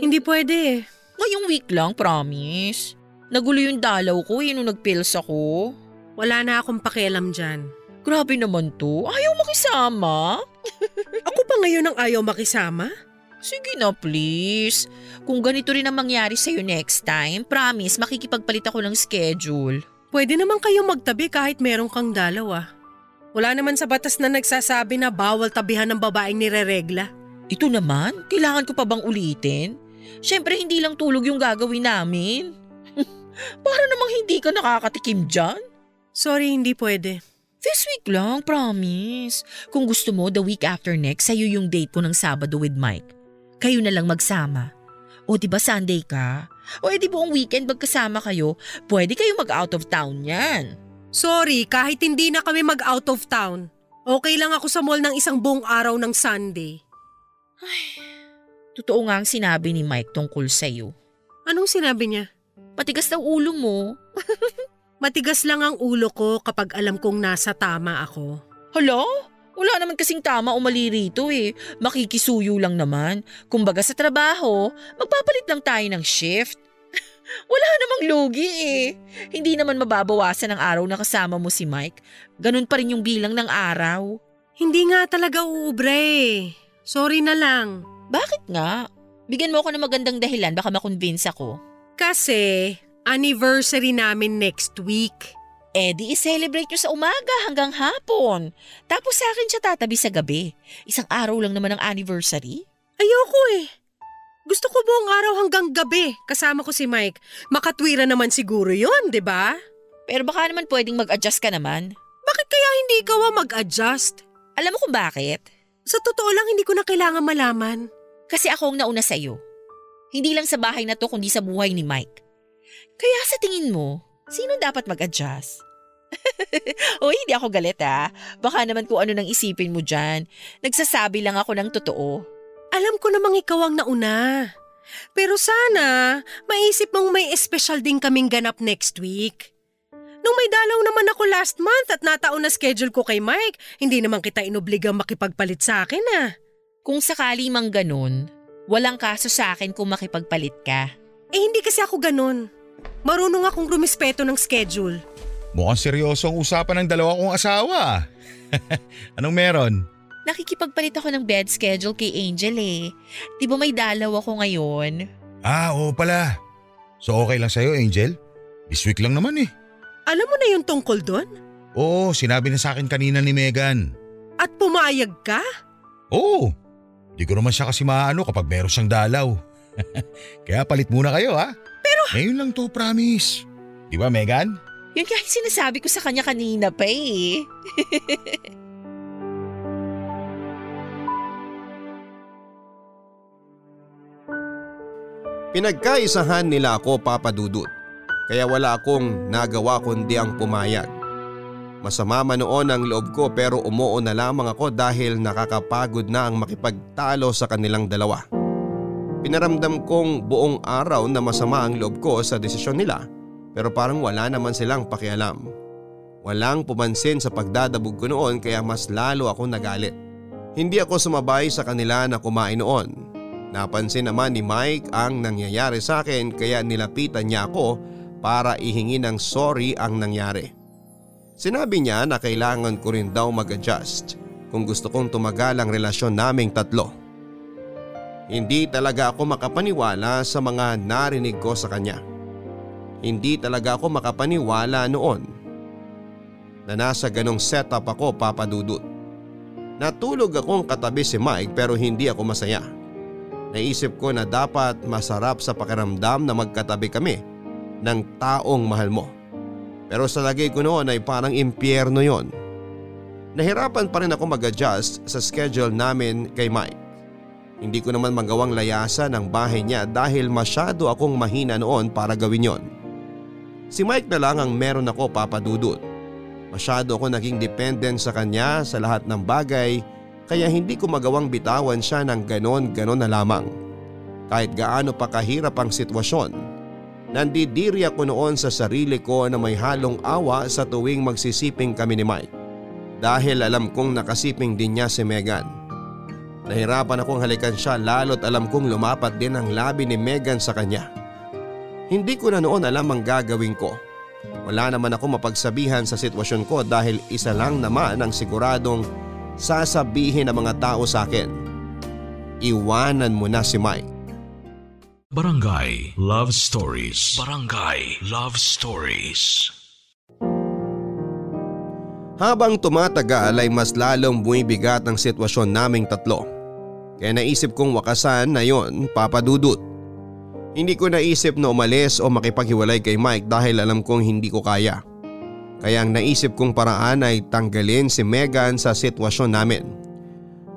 hindi pwede eh. Ngayong week lang, promise. Nagulo yung dalaw ko, yun nung nagpills ako. Wala na akong pakialam dyan. Grabe naman to. Ayaw makisama. Ako pa ngayon ang ayaw makisama? Sige na please. Kung ganito rin ang mangyari sa'yo next time, promise makikipagpalit ako ng schedule. Pwede naman kayong magtabi kahit meron kang dalaw ah. Wala naman sa batas na nagsasabi na bawal tabihan ng babaeng nireregla. Ito naman, kailangan ko pa bang ulitin? Siyempre hindi lang tulog yung gagawin namin. Para namang hindi ka nakakatikim dyan. Sorry, hindi pwede. This week lang, promise. Kung gusto mo, the week after next, sa'yo yung date ko ng Sabado with Mike. Kayo na lang magsama. O di ba Sunday ka? O edi buong weekend magkasama kayo, pwede kayo mag-out of town yan. Sorry, kahit hindi na kami mag-out of town. Okay lang ako sa mall ng isang buong araw ng Sunday. Ay, Totoo nga ang sinabi ni Mike tungkol sa'yo. Anong sinabi niya? Matigas daw ulo mo. Matigas lang ang ulo ko kapag alam kong nasa tama ako. Hala? Wala naman kasing tama o mali rito eh. Makikisuyo lang naman. Kumbaga sa trabaho, magpapalit lang tayo ng shift. Wala namang lugi eh. Hindi naman mababawasan ang araw na kasama mo si Mike. Ganun pa rin yung bilang ng araw. Hindi nga talaga uubra eh. Sorry na lang. Bakit nga? Bigyan mo ako ng magandang dahilan baka makonvince ako. Kasi anniversary namin next week. Eh di i-celebrate nyo sa umaga hanggang hapon. Tapos sa akin siya tatabi sa gabi. Isang araw lang naman ang anniversary. Ayoko eh. Gusto ko buong araw hanggang gabi kasama ko si Mike. Makatwira naman siguro yon, di ba? Pero baka naman pwedeng mag-adjust ka naman. Bakit kaya hindi ikaw ang mag-adjust? Alam mo kung bakit? Sa totoo lang hindi ko na kailangan malaman. Kasi ako ang nauna sa'yo. Hindi lang sa bahay na to kundi sa buhay ni Mike. Kaya sa tingin mo, sino dapat mag-adjust? Uy, hindi ako galit ah. Baka naman kung ano nang isipin mo dyan. Nagsasabi lang ako ng totoo. Alam ko namang ikaw ang nauna. Pero sana, maisip mong may espesyal din kaming ganap next week. Nung may dalaw naman ako last month at nataon na schedule ko kay Mike, hindi naman kita inobligang makipagpalit sa akin ah. Kung sakali mang ganun, walang kaso sa akin kung makipagpalit ka. Eh hindi kasi ako ganun. Marunong akong rumispeto ng schedule. Mukhang seryoso ang usapan ng dalawa kong asawa. Anong meron? Nakikipagpalit ako ng bed schedule kay Angel eh. Di ba may dalaw ako ngayon? Ah, oo pala. So okay lang sa'yo, Angel? This week lang naman eh. Alam mo na yung tungkol doon? Oo, sinabi na sa akin kanina ni Megan. At pumayag ka? Oo. Di ko naman siya kasi maano kapag meron siyang dalaw. Kaya palit muna kayo ha. Pero… Ngayon lang to, promise. Di ba, Megan? Yun kahit sinasabi ko sa kanya kanina pa eh. Pinagkaisahan nila ako papadudot. Kaya wala akong nagawa kundi ang pumayag. Masama man noon ang loob ko pero umuo na lamang ako dahil nakakapagod na ang makipagtalo sa kanilang dalawa. Pinaramdam kong buong araw na masama ang loob ko sa desisyon nila pero parang wala naman silang pakialam. Walang pumansin sa pagdadabog ko noon kaya mas lalo ako nagalit. Hindi ako sumabay sa kanila na kumain noon. Napansin naman ni Mike ang nangyayari sa akin kaya nilapitan niya ako para ihingi ng sorry ang nangyari. Sinabi niya na kailangan ko rin daw mag-adjust kung gusto kong tumagal ang relasyon naming tatlo. Hindi talaga ako makapaniwala sa mga narinig ko sa kanya. Hindi talaga ako makapaniwala noon na nasa ganong setup ako papadudot. Natulog akong katabi si Mike pero hindi ako masaya. Naisip ko na dapat masarap sa pakiramdam na magkatabi kami ng taong mahal mo. Pero sa lagay ko noon ay parang impyerno yon. Nahirapan pa rin ako mag-adjust sa schedule namin kay Mike. Hindi ko naman magawang layasan ang bahay niya dahil masyado akong mahina noon para gawin yon. Si Mike na lang ang meron ako papadudot. Masyado ako naging dependent sa kanya sa lahat ng bagay kaya hindi ko magawang bitawan siya ng ganon-ganon na lamang. Kahit gaano pa kahirap ang sitwasyon, nandidiri ako noon sa sarili ko na may halong awa sa tuwing magsisiping kami ni Mike. Dahil alam kong nakasiping din niya si Megan. Nahirapan akong halikan siya lalo't alam kong lumapat din ang labi ni Megan sa kanya. Hindi ko na noon alam ang gagawin ko. Wala naman ako mapagsabihan sa sitwasyon ko dahil isa lang naman ang siguradong sasabihin ng mga tao sa akin. Iwanan mo na si Mike. Barangay Love Stories. Barangay Love Stories. Habang tumatagal ay mas lalong bumibigat ang sitwasyon naming tatlo. Kaya naisip kong wakasan na yon papadudot. Hindi ko naisip na umalis o makipaghiwalay kay Mike dahil alam kong hindi ko kaya. Kaya ang naisip kong paraan ay tanggalin si Megan sa sitwasyon namin.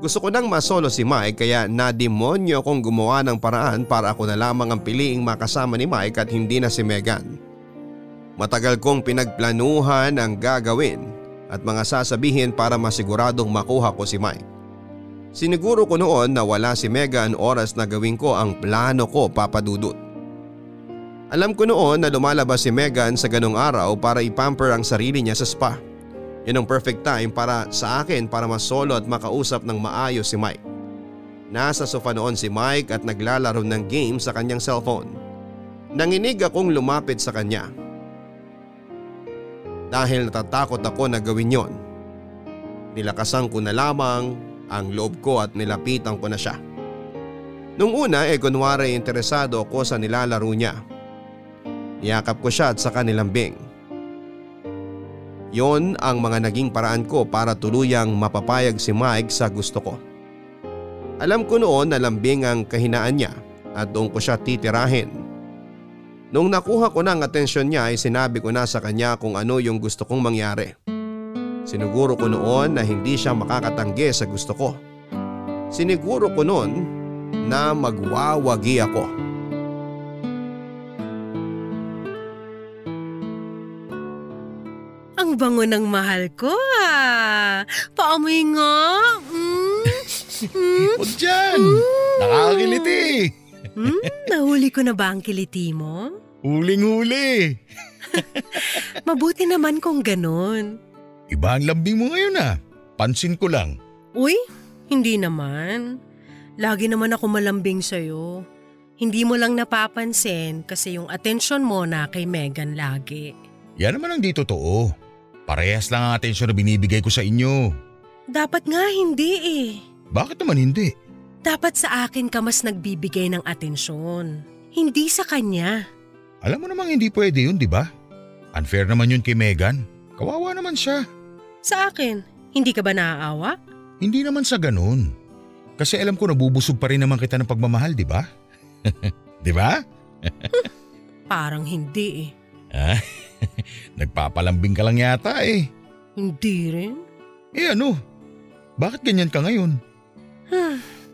Gusto ko nang masolo si Mike kaya nademonyo akong gumawa ng paraan para ako na lamang ang piliing makasama ni Mike at hindi na si Megan. Matagal kong pinagplanuhan ang gagawin at mga sasabihin para masiguradong makuha ko si Mike. Siniguro ko noon na wala si Megan oras na gawin ko ang plano ko papadudot. Alam ko noon na lumalabas si Megan sa ganong araw para ipamper ang sarili niya sa spa. Yun ang perfect time para sa akin para masolo at makausap ng maayos si Mike. Nasa sofa noon si Mike at naglalaro ng game sa kanyang cellphone. Nanginig akong lumapit sa kanya. Dahil natatakot ako na gawin yon. Nilakasan ko na lamang ang loob ko at nilapitan ko na siya. Nung una eh kunwari interesado ako sa nilalaro niya. Niyakap ko siya at saka nilambing. Yon ang mga naging paraan ko para tuluyang mapapayag si Mike sa gusto ko. Alam ko noon na lambing ang kahinaan niya at doon ko siya titirahin. Nung nakuha ko na ang atensyon niya ay sinabi ko na sa kanya kung ano yung gusto kong mangyari. Siniguro ko noon na hindi siya makakatanggi sa gusto ko. Siniguro ko noon na magwawagi ako. Ang bango ng mahal ko ah. Paamoy nga. Mm. Mm. Huwag dyan! Nakakakiliti! Hmm? Nahuli ko na ba ang kiliti mo? Huling-huli! Mabuti naman kung ganon. Iba ang lambing mo ngayon ah. Pansin ko lang. Uy, hindi naman. Lagi naman ako malambing sa'yo. Hindi mo lang napapansin kasi yung atensyon mo na kay Megan lagi. Yan naman ang di totoo. Parehas lang ang atensyon na binibigay ko sa inyo. Dapat nga hindi eh. Bakit naman hindi? Dapat sa akin ka mas nagbibigay ng atensyon. Hindi sa kanya. Alam mo namang hindi pwede yun, di ba? Unfair naman yun kay Megan. Kawawa naman siya. Sa akin, hindi ka ba naaawa? Hindi naman sa ganun. Kasi alam ko nabubusog pa rin naman kita ng pagmamahal, di ba? di ba? Parang hindi eh. Ah, nagpapalambing ka lang yata eh. Hindi rin. Eh ano? Bakit ganyan ka ngayon?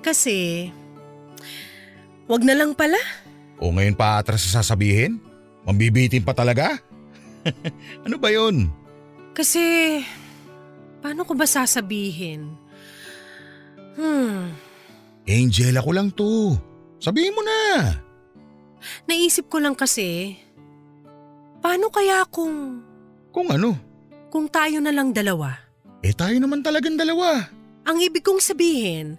Kasi, wag na lang pala. O ngayon pa atras sa sasabihin? Mambibitin pa talaga? ano ba yun? Kasi, paano ko ba sasabihin? Hmm, Angel, ako lang to. Sabihin mo na. naisip ko lang kasi, paano kaya kung, Kung ano? kung tayo na lang dalawa? Eh tayo naman talagang dalawa. Ang ibig kong sabihin,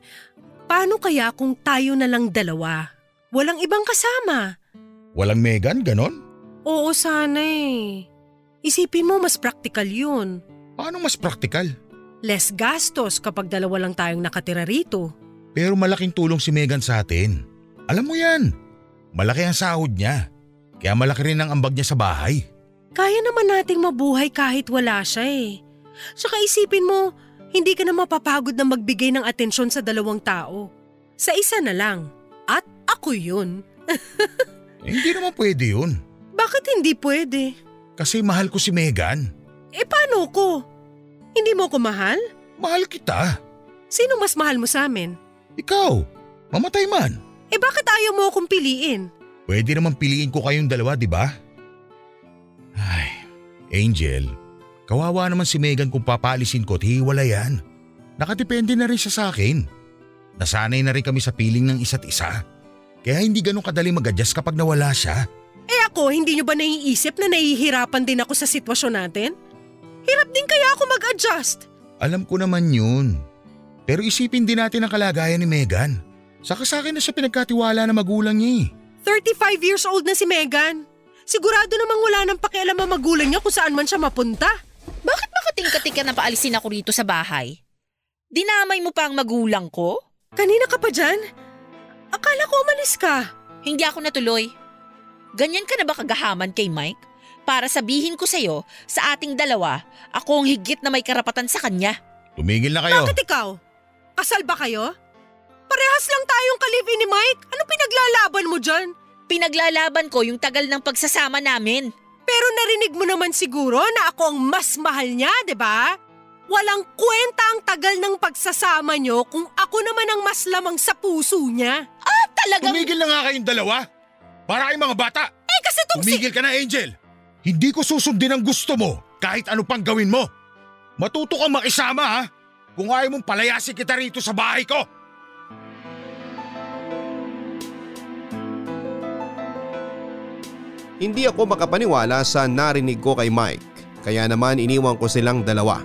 paano kaya kung tayo na lang dalawa? Walang ibang kasama. Walang Megan, ganon? Oo, sana eh. Isipin mo, mas practical yun. Paano mas praktikal? Less gastos kapag dalawa lang tayong nakatira rito. Pero malaking tulong si Megan sa atin. Alam mo yan. Malaki ang sahod niya. Kaya malaki rin ang ambag niya sa bahay. Kaya naman nating mabuhay kahit wala siya eh. Saka isipin mo, hindi ka na mapapagod na magbigay ng atensyon sa dalawang tao. Sa isa na lang. At ako yun. Eh, hindi naman pwede yun. Bakit hindi pwede? Kasi mahal ko si Megan. Eh paano ko? Hindi mo ko mahal? Mahal kita. Sino mas mahal mo sa amin? Ikaw. Mamatay man. Eh bakit ayaw mo akong piliin? Pwede naman piliin ko kayong dalawa, di ba? Ay, Angel, kawawa naman si Megan kung papaalisin ko at hiwala yan. Nakadepende na rin siya sa akin. Nasanay na rin kami sa piling ng isa't isa. Kaya hindi ganun kadali mag-adjust kapag nawala siya. Eh ako, hindi nyo ba naiisip na nahihirapan din ako sa sitwasyon natin? Hirap din kaya ako mag-adjust. Alam ko naman yun. Pero isipin din natin ang kalagayan ni Megan. Saka sa akin na siya pinagkatiwala na magulang niya eh. 35 years old na si Megan. Sigurado namang wala nang pakialam ang magulang niya kung saan man siya mapunta. Bakit makatingkating ka na paalisin ako rito sa bahay? Dinamay mo pa ang magulang ko? Kanina ka pa dyan? Akala ko umalis ka. Hindi ako natuloy. Ganyan ka na ba kagahaman kay Mike? Para sabihin ko sa'yo, sa ating dalawa, ako ang higit na may karapatan sa kanya. Tumigil na kayo. Bakit ikaw? Kasal ba kayo? Parehas lang tayong kalivin ni Mike. Ano pinaglalaban mo dyan? Pinaglalaban ko yung tagal ng pagsasama namin. Pero narinig mo naman siguro na ako ang mas mahal niya, di ba? Walang kwenta ang tagal ng pagsasama niyo kung ako naman ang mas lamang sa puso niya. Talagang... Tumigil na nga kayong dalawa. Para kayong mga bata. Eh kasi tong si... Tumigil ka na, Angel! Hindi ko susundin ang gusto mo kahit ano pang gawin mo. Matuto kang makisama, ha? kung ayaw mong palayasin kita rito sa bahay ko. Hindi ako makapaniwala sa narinig ko kay Mike kaya naman iniwan ko silang dalawa.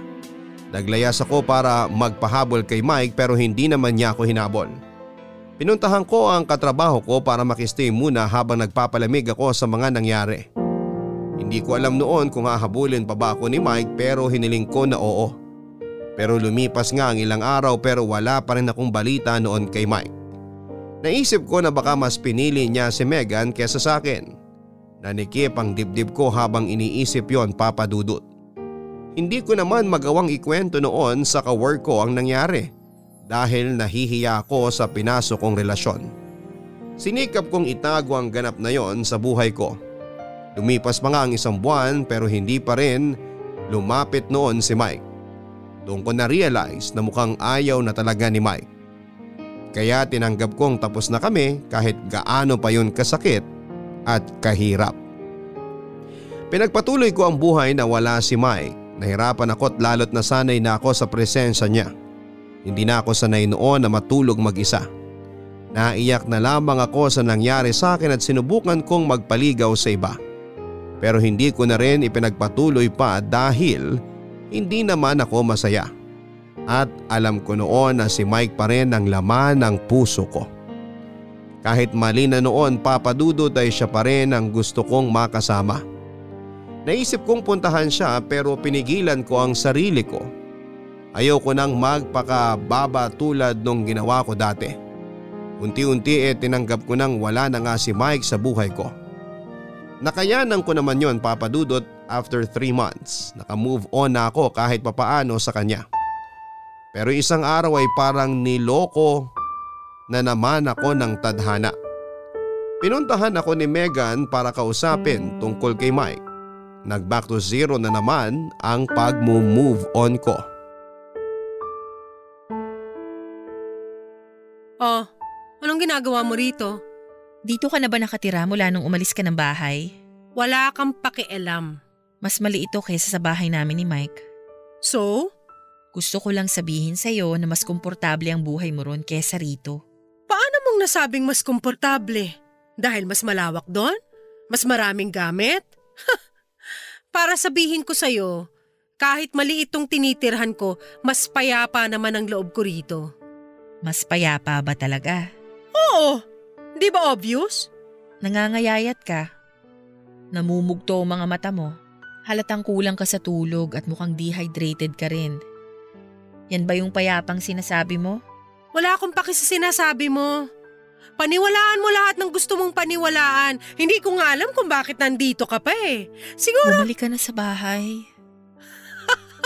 Naglayas ako para magpahabol kay Mike pero hindi naman niya ako hinabol. Pinuntahan ko ang katrabaho ko para makistay muna habang nagpapalamig ako sa mga nangyari. Hindi ko alam noon kung hahabulin pa ba ako ni Mike pero hiniling ko na oo. Pero lumipas nga ang ilang araw pero wala pa rin akong balita noon kay Mike. Naisip ko na baka mas pinili niya si Megan kesa sa akin. Nanikip ang dibdib ko habang iniisip yon papadudot. Hindi ko naman magawang ikwento noon sa kawork ko ang nangyari dahil nahihiya ako sa pinasok kong relasyon. Sinikap kong itago ang ganap na yon sa buhay ko. Lumipas pa nga ang isang buwan pero hindi pa rin lumapit noon si Mike. Doon ko na-realize na mukhang ayaw na talaga ni Mike. Kaya tinanggap kong tapos na kami kahit gaano pa yun kasakit at kahirap. Pinagpatuloy ko ang buhay na wala si Mike. Nahirapan ako at lalot na sanay na ako sa presensya niya. Hindi na ako sanay noon na matulog mag-isa. Naiyak na lamang ako sa nangyari sa akin at sinubukan kong magpaligaw sa iba. Pero hindi ko na rin ipinagpatuloy pa dahil hindi naman ako masaya. At alam ko noon na si Mike pa rin ang laman ng puso ko. Kahit mali na noon papadudod ay siya pa rin ang gusto kong makasama. Naisip kong puntahan siya pero pinigilan ko ang sarili ko. Ayoko nang magpakababa tulad nung ginawa ko dati. Unti-unti eh tinanggap ko nang wala na nga si Mike sa buhay ko. Nakayanan ko naman yon papadudot after 3 months. Naka-move on na ako kahit papaano sa kanya. Pero isang araw ay parang niloko na naman ako ng tadhana. Pinuntahan ako ni Megan para kausapin tungkol kay Mike. Nag back to zero na naman ang pag-move on ko. Oh, anong ginagawa mo rito? Dito ka na ba nakatira mula nung umalis ka ng bahay? Wala kang pakialam. Mas mali ito kaysa sa bahay namin ni Mike. So? Gusto ko lang sabihin sa'yo na mas komportable ang buhay mo ron kesa rito. Mong nasabing mas komportable? Dahil mas malawak doon? Mas maraming gamit? Para sabihin ko sa'yo, kahit mali itong tinitirhan ko, mas payapa naman ang loob ko rito. Mas payapa ba talaga? Oo! Di ba obvious? Nangangayayat ka. Namumugto ang mga mata mo. Halatang kulang ka sa tulog at mukhang dehydrated ka rin. Yan ba yung payapang sinasabi mo? Wala akong paki sa sinasabi mo. Paniwalaan mo lahat ng gusto mong paniwalaan. Hindi ko nga alam kung bakit nandito ka pa eh. Siguro Bumalik ka na sa bahay.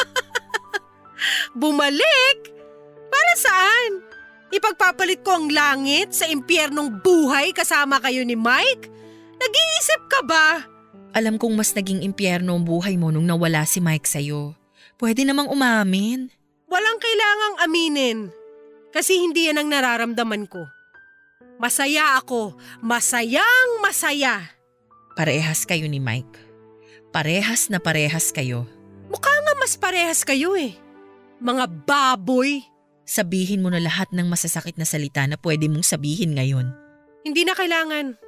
bumalik? Para saan? Ipagpapalit ko ang langit sa impyernong buhay kasama kayo ni Mike? Nag-iisip ka ba? Alam kong mas naging impyerno ang buhay mo nung nawala si Mike sa'yo. Pwede namang umamin. Walang kailangang aminin. Kasi hindi yan ang nararamdaman ko. Masaya ako. Masayang masaya. Parehas kayo ni Mike. Parehas na parehas kayo. Mukha nga mas parehas kayo eh. Mga baboy. Sabihin mo na lahat ng masasakit na salita na pwede mong sabihin ngayon. Hindi na kailangan.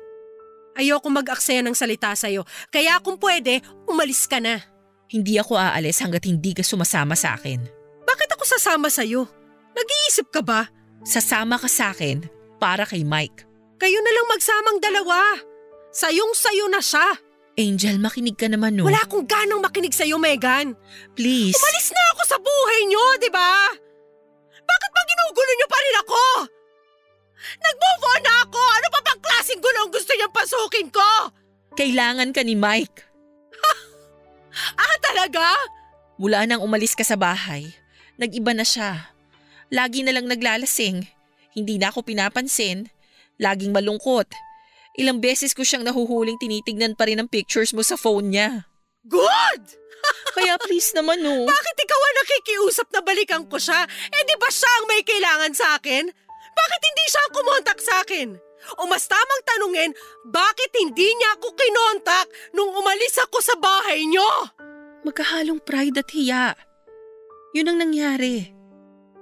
Ayoko mag-aksaya ng salita sa'yo. Kaya kung pwede, umalis ka na. Hindi ako aalis hanggat hindi ka sumasama sa akin. Bakit ako sasama sa'yo? Nag-iisip ka ba? Sasama ka sa akin para kay Mike. Kayo na lang magsamang dalawa. Sayong-sayo na siya. Angel, makinig ka naman no. Wala akong ganang makinig sa'yo, Megan. Please. Umalis na ako sa buhay niyo, di ba? Bakit ba ginugulo niyo pa rin ako? Nag-move on na ako! Ano pa bang klaseng gulo ang gusto niyang pasukin ko? Kailangan ka ni Mike. Ah, talaga? Mula nang umalis ka sa bahay, nag-iba na siya. Lagi na lang naglalasing. Hindi na ako pinapansin. Laging malungkot. Ilang beses ko siyang nahuhuling tinitignan pa rin ang pictures mo sa phone niya. Good! Kaya please naman no. Bakit ikaw ang nakikiusap na balikan ko siya? Eh di ba siya ang may kailangan sa akin? Bakit hindi siya ang kumontak sa akin? O mas tamang tanungin, bakit hindi niya ako kinontak nung umalis ako sa bahay niyo? Magkahalong pride at hiya. Yun ang nangyari.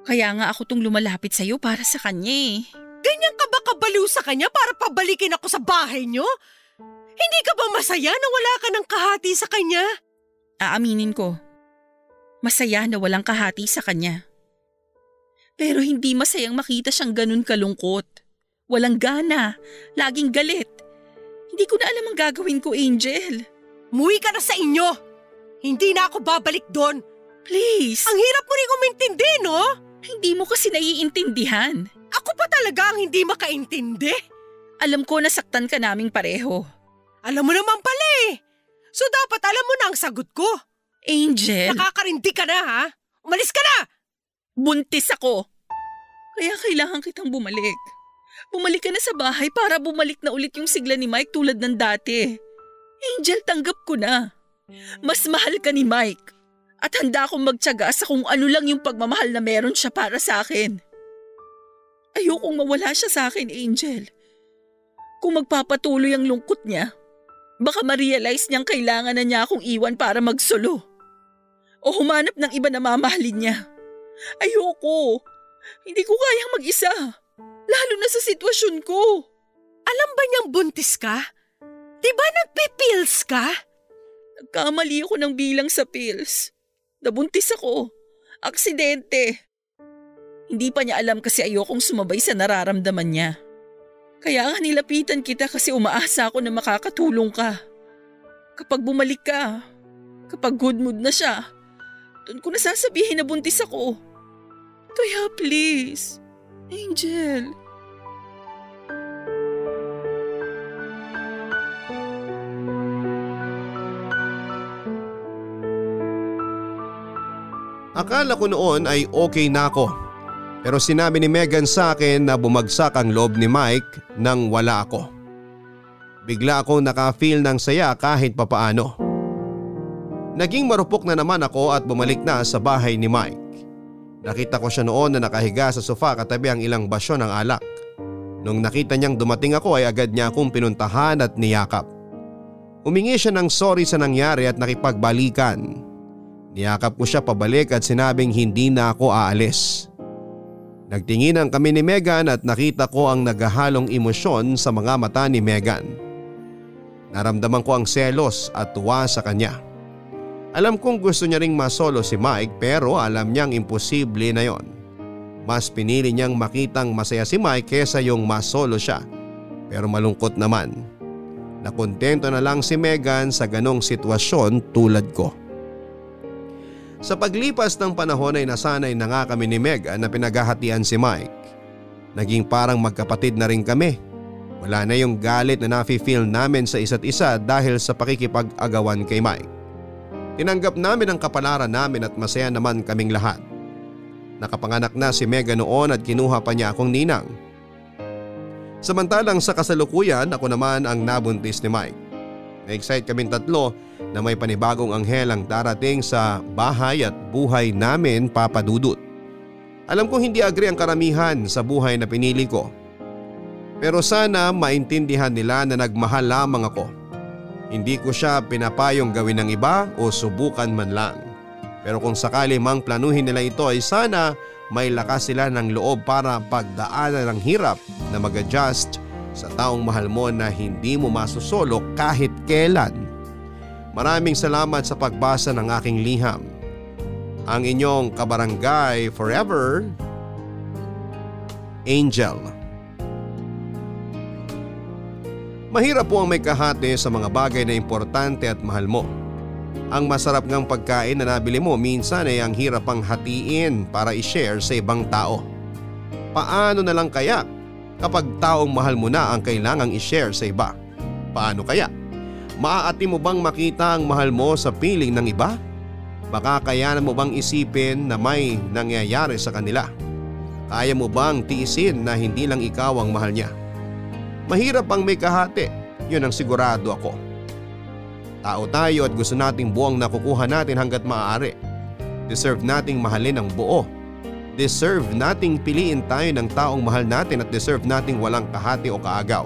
Kaya nga ako tong lumalapit sa'yo para sa kanya eh. Ganyan ka ba kabaliw sa kanya para pabalikin ako sa bahay niyo? Hindi ka ba masaya na wala ka ng kahati sa kanya? Aaminin ko, masaya na walang kahati sa kanya. Pero hindi masayang makita siyang ganun kalungkot. Walang gana, laging galit. Hindi ko na alam ang gagawin ko, Angel. Muwi ka na sa inyo! Hindi na ako babalik doon. Please. Ang hirap mo rin umintindi, no? Hindi mo kasi naiintindihan. Ako pa talaga ang hindi makaintindi. Alam ko nasaktan ka naming pareho. Alam mo naman pala eh. So dapat alam mo na ang sagot ko. Angel, Nakakarindi ka na ha? Umalis ka na! buntis ako. Kaya kailangan kitang bumalik. Bumalik ka na sa bahay para bumalik na ulit yung sigla ni Mike tulad ng dati. Angel, tanggap ko na. Mas mahal ka ni Mike. At handa akong magtyaga sa kung ano lang yung pagmamahal na meron siya para sa akin. Ayokong mawala siya sa akin, Angel. Kung magpapatuloy ang lungkot niya, baka ma-realize niyang kailangan na niya akong iwan para magsolo. O humanap ng iba na mamahalin niya. Ayoko. Hindi ko kayang mag-isa. Lalo na sa sitwasyon ko. Alam ba niyang buntis ka? Di ba nagpipills ka? Nagkamali ako ng bilang sa pills. Nabuntis ako. Aksidente. Hindi pa niya alam kasi ayokong sumabay sa nararamdaman niya. Kaya nga nilapitan kita kasi umaasa ako na makakatulong ka. Kapag bumalik ka, kapag good mood na siya, doon ko nasasabihin na buntis ako. Kaya please, Angel. Akala ko noon ay okay na ako. Pero sinabi ni Megan sa akin na bumagsak ang loob ni Mike nang wala ako. Bigla akong naka-feel ng saya kahit papaano. Naging marupok na naman ako at bumalik na sa bahay ni Mike. Nakita ko siya noon na nakahiga sa sofa katabi ang ilang basyo ng alak. Nung nakita niyang dumating ako ay agad niya akong pinuntahan at niyakap. Humingi siya ng sorry sa nangyari at nakipagbalikan. Niyakap ko siya pabalik at sinabing hindi na ako aalis. Nagtinginan kami ni Megan at nakita ko ang naghahalong emosyon sa mga mata ni Megan. Naramdaman ko ang selos at tuwa sa kanya. Alam kong gusto niya ring masolo si Mike pero alam niyang imposible na yon. Mas pinili niyang makitang masaya si Mike kesa yung masolo siya. Pero malungkot naman. Nakontento na lang si Megan sa ganong sitwasyon tulad ko. Sa paglipas ng panahon ay nasanay na nga kami ni Megan na pinaghahatian si Mike. Naging parang magkapatid na rin kami. Wala na yung galit na nafe-feel namin sa isa't isa dahil sa pakikipag-agawan kay Mike. Tinanggap namin ang kapalaran namin at masaya naman kaming lahat. Nakapanganak na si Megan noon at kinuha pa niya akong ninang. Samantalang sa kasalukuyan ako naman ang nabuntis ni Mike. Na-excite kaming tatlo na may panibagong anghel ang darating sa bahay at buhay namin papadudot. Alam kong hindi agree ang karamihan sa buhay na pinili ko. Pero sana maintindihan nila na nagmahal lamang ako. Hindi ko siya pinapayong gawin ng iba o subukan man lang. Pero kung sakali mang planuhin nila ito ay sana may lakas sila ng loob para pagdaanan ng hirap na mag-adjust sa taong mahal mo na hindi mo masusolo kahit kailan. Maraming salamat sa pagbasa ng aking liham. Ang inyong kabarangay forever, Angel. Mahirap po ang may kahati sa mga bagay na importante at mahal mo. Ang masarap ngang pagkain na nabili mo minsan ay ang hirap pang hatiin para i-share sa ibang tao. Paano na lang kaya kapag taong mahal mo na ang kailangang i-share sa iba? Paano kaya? Maaati mo bang makita ang mahal mo sa piling ng iba? Baka kayanan mo bang isipin na may nangyayari sa kanila? Kaya mo bang tiisin na hindi lang ikaw ang mahal niya? Mahirap ang may kahati, yun ang sigurado ako. Tao tayo at gusto nating buwang nakukuha natin hanggat maaari. Deserve nating mahalin ang buo. Deserve nating piliin tayo ng taong mahal natin at deserve nating walang kahati o kaagaw.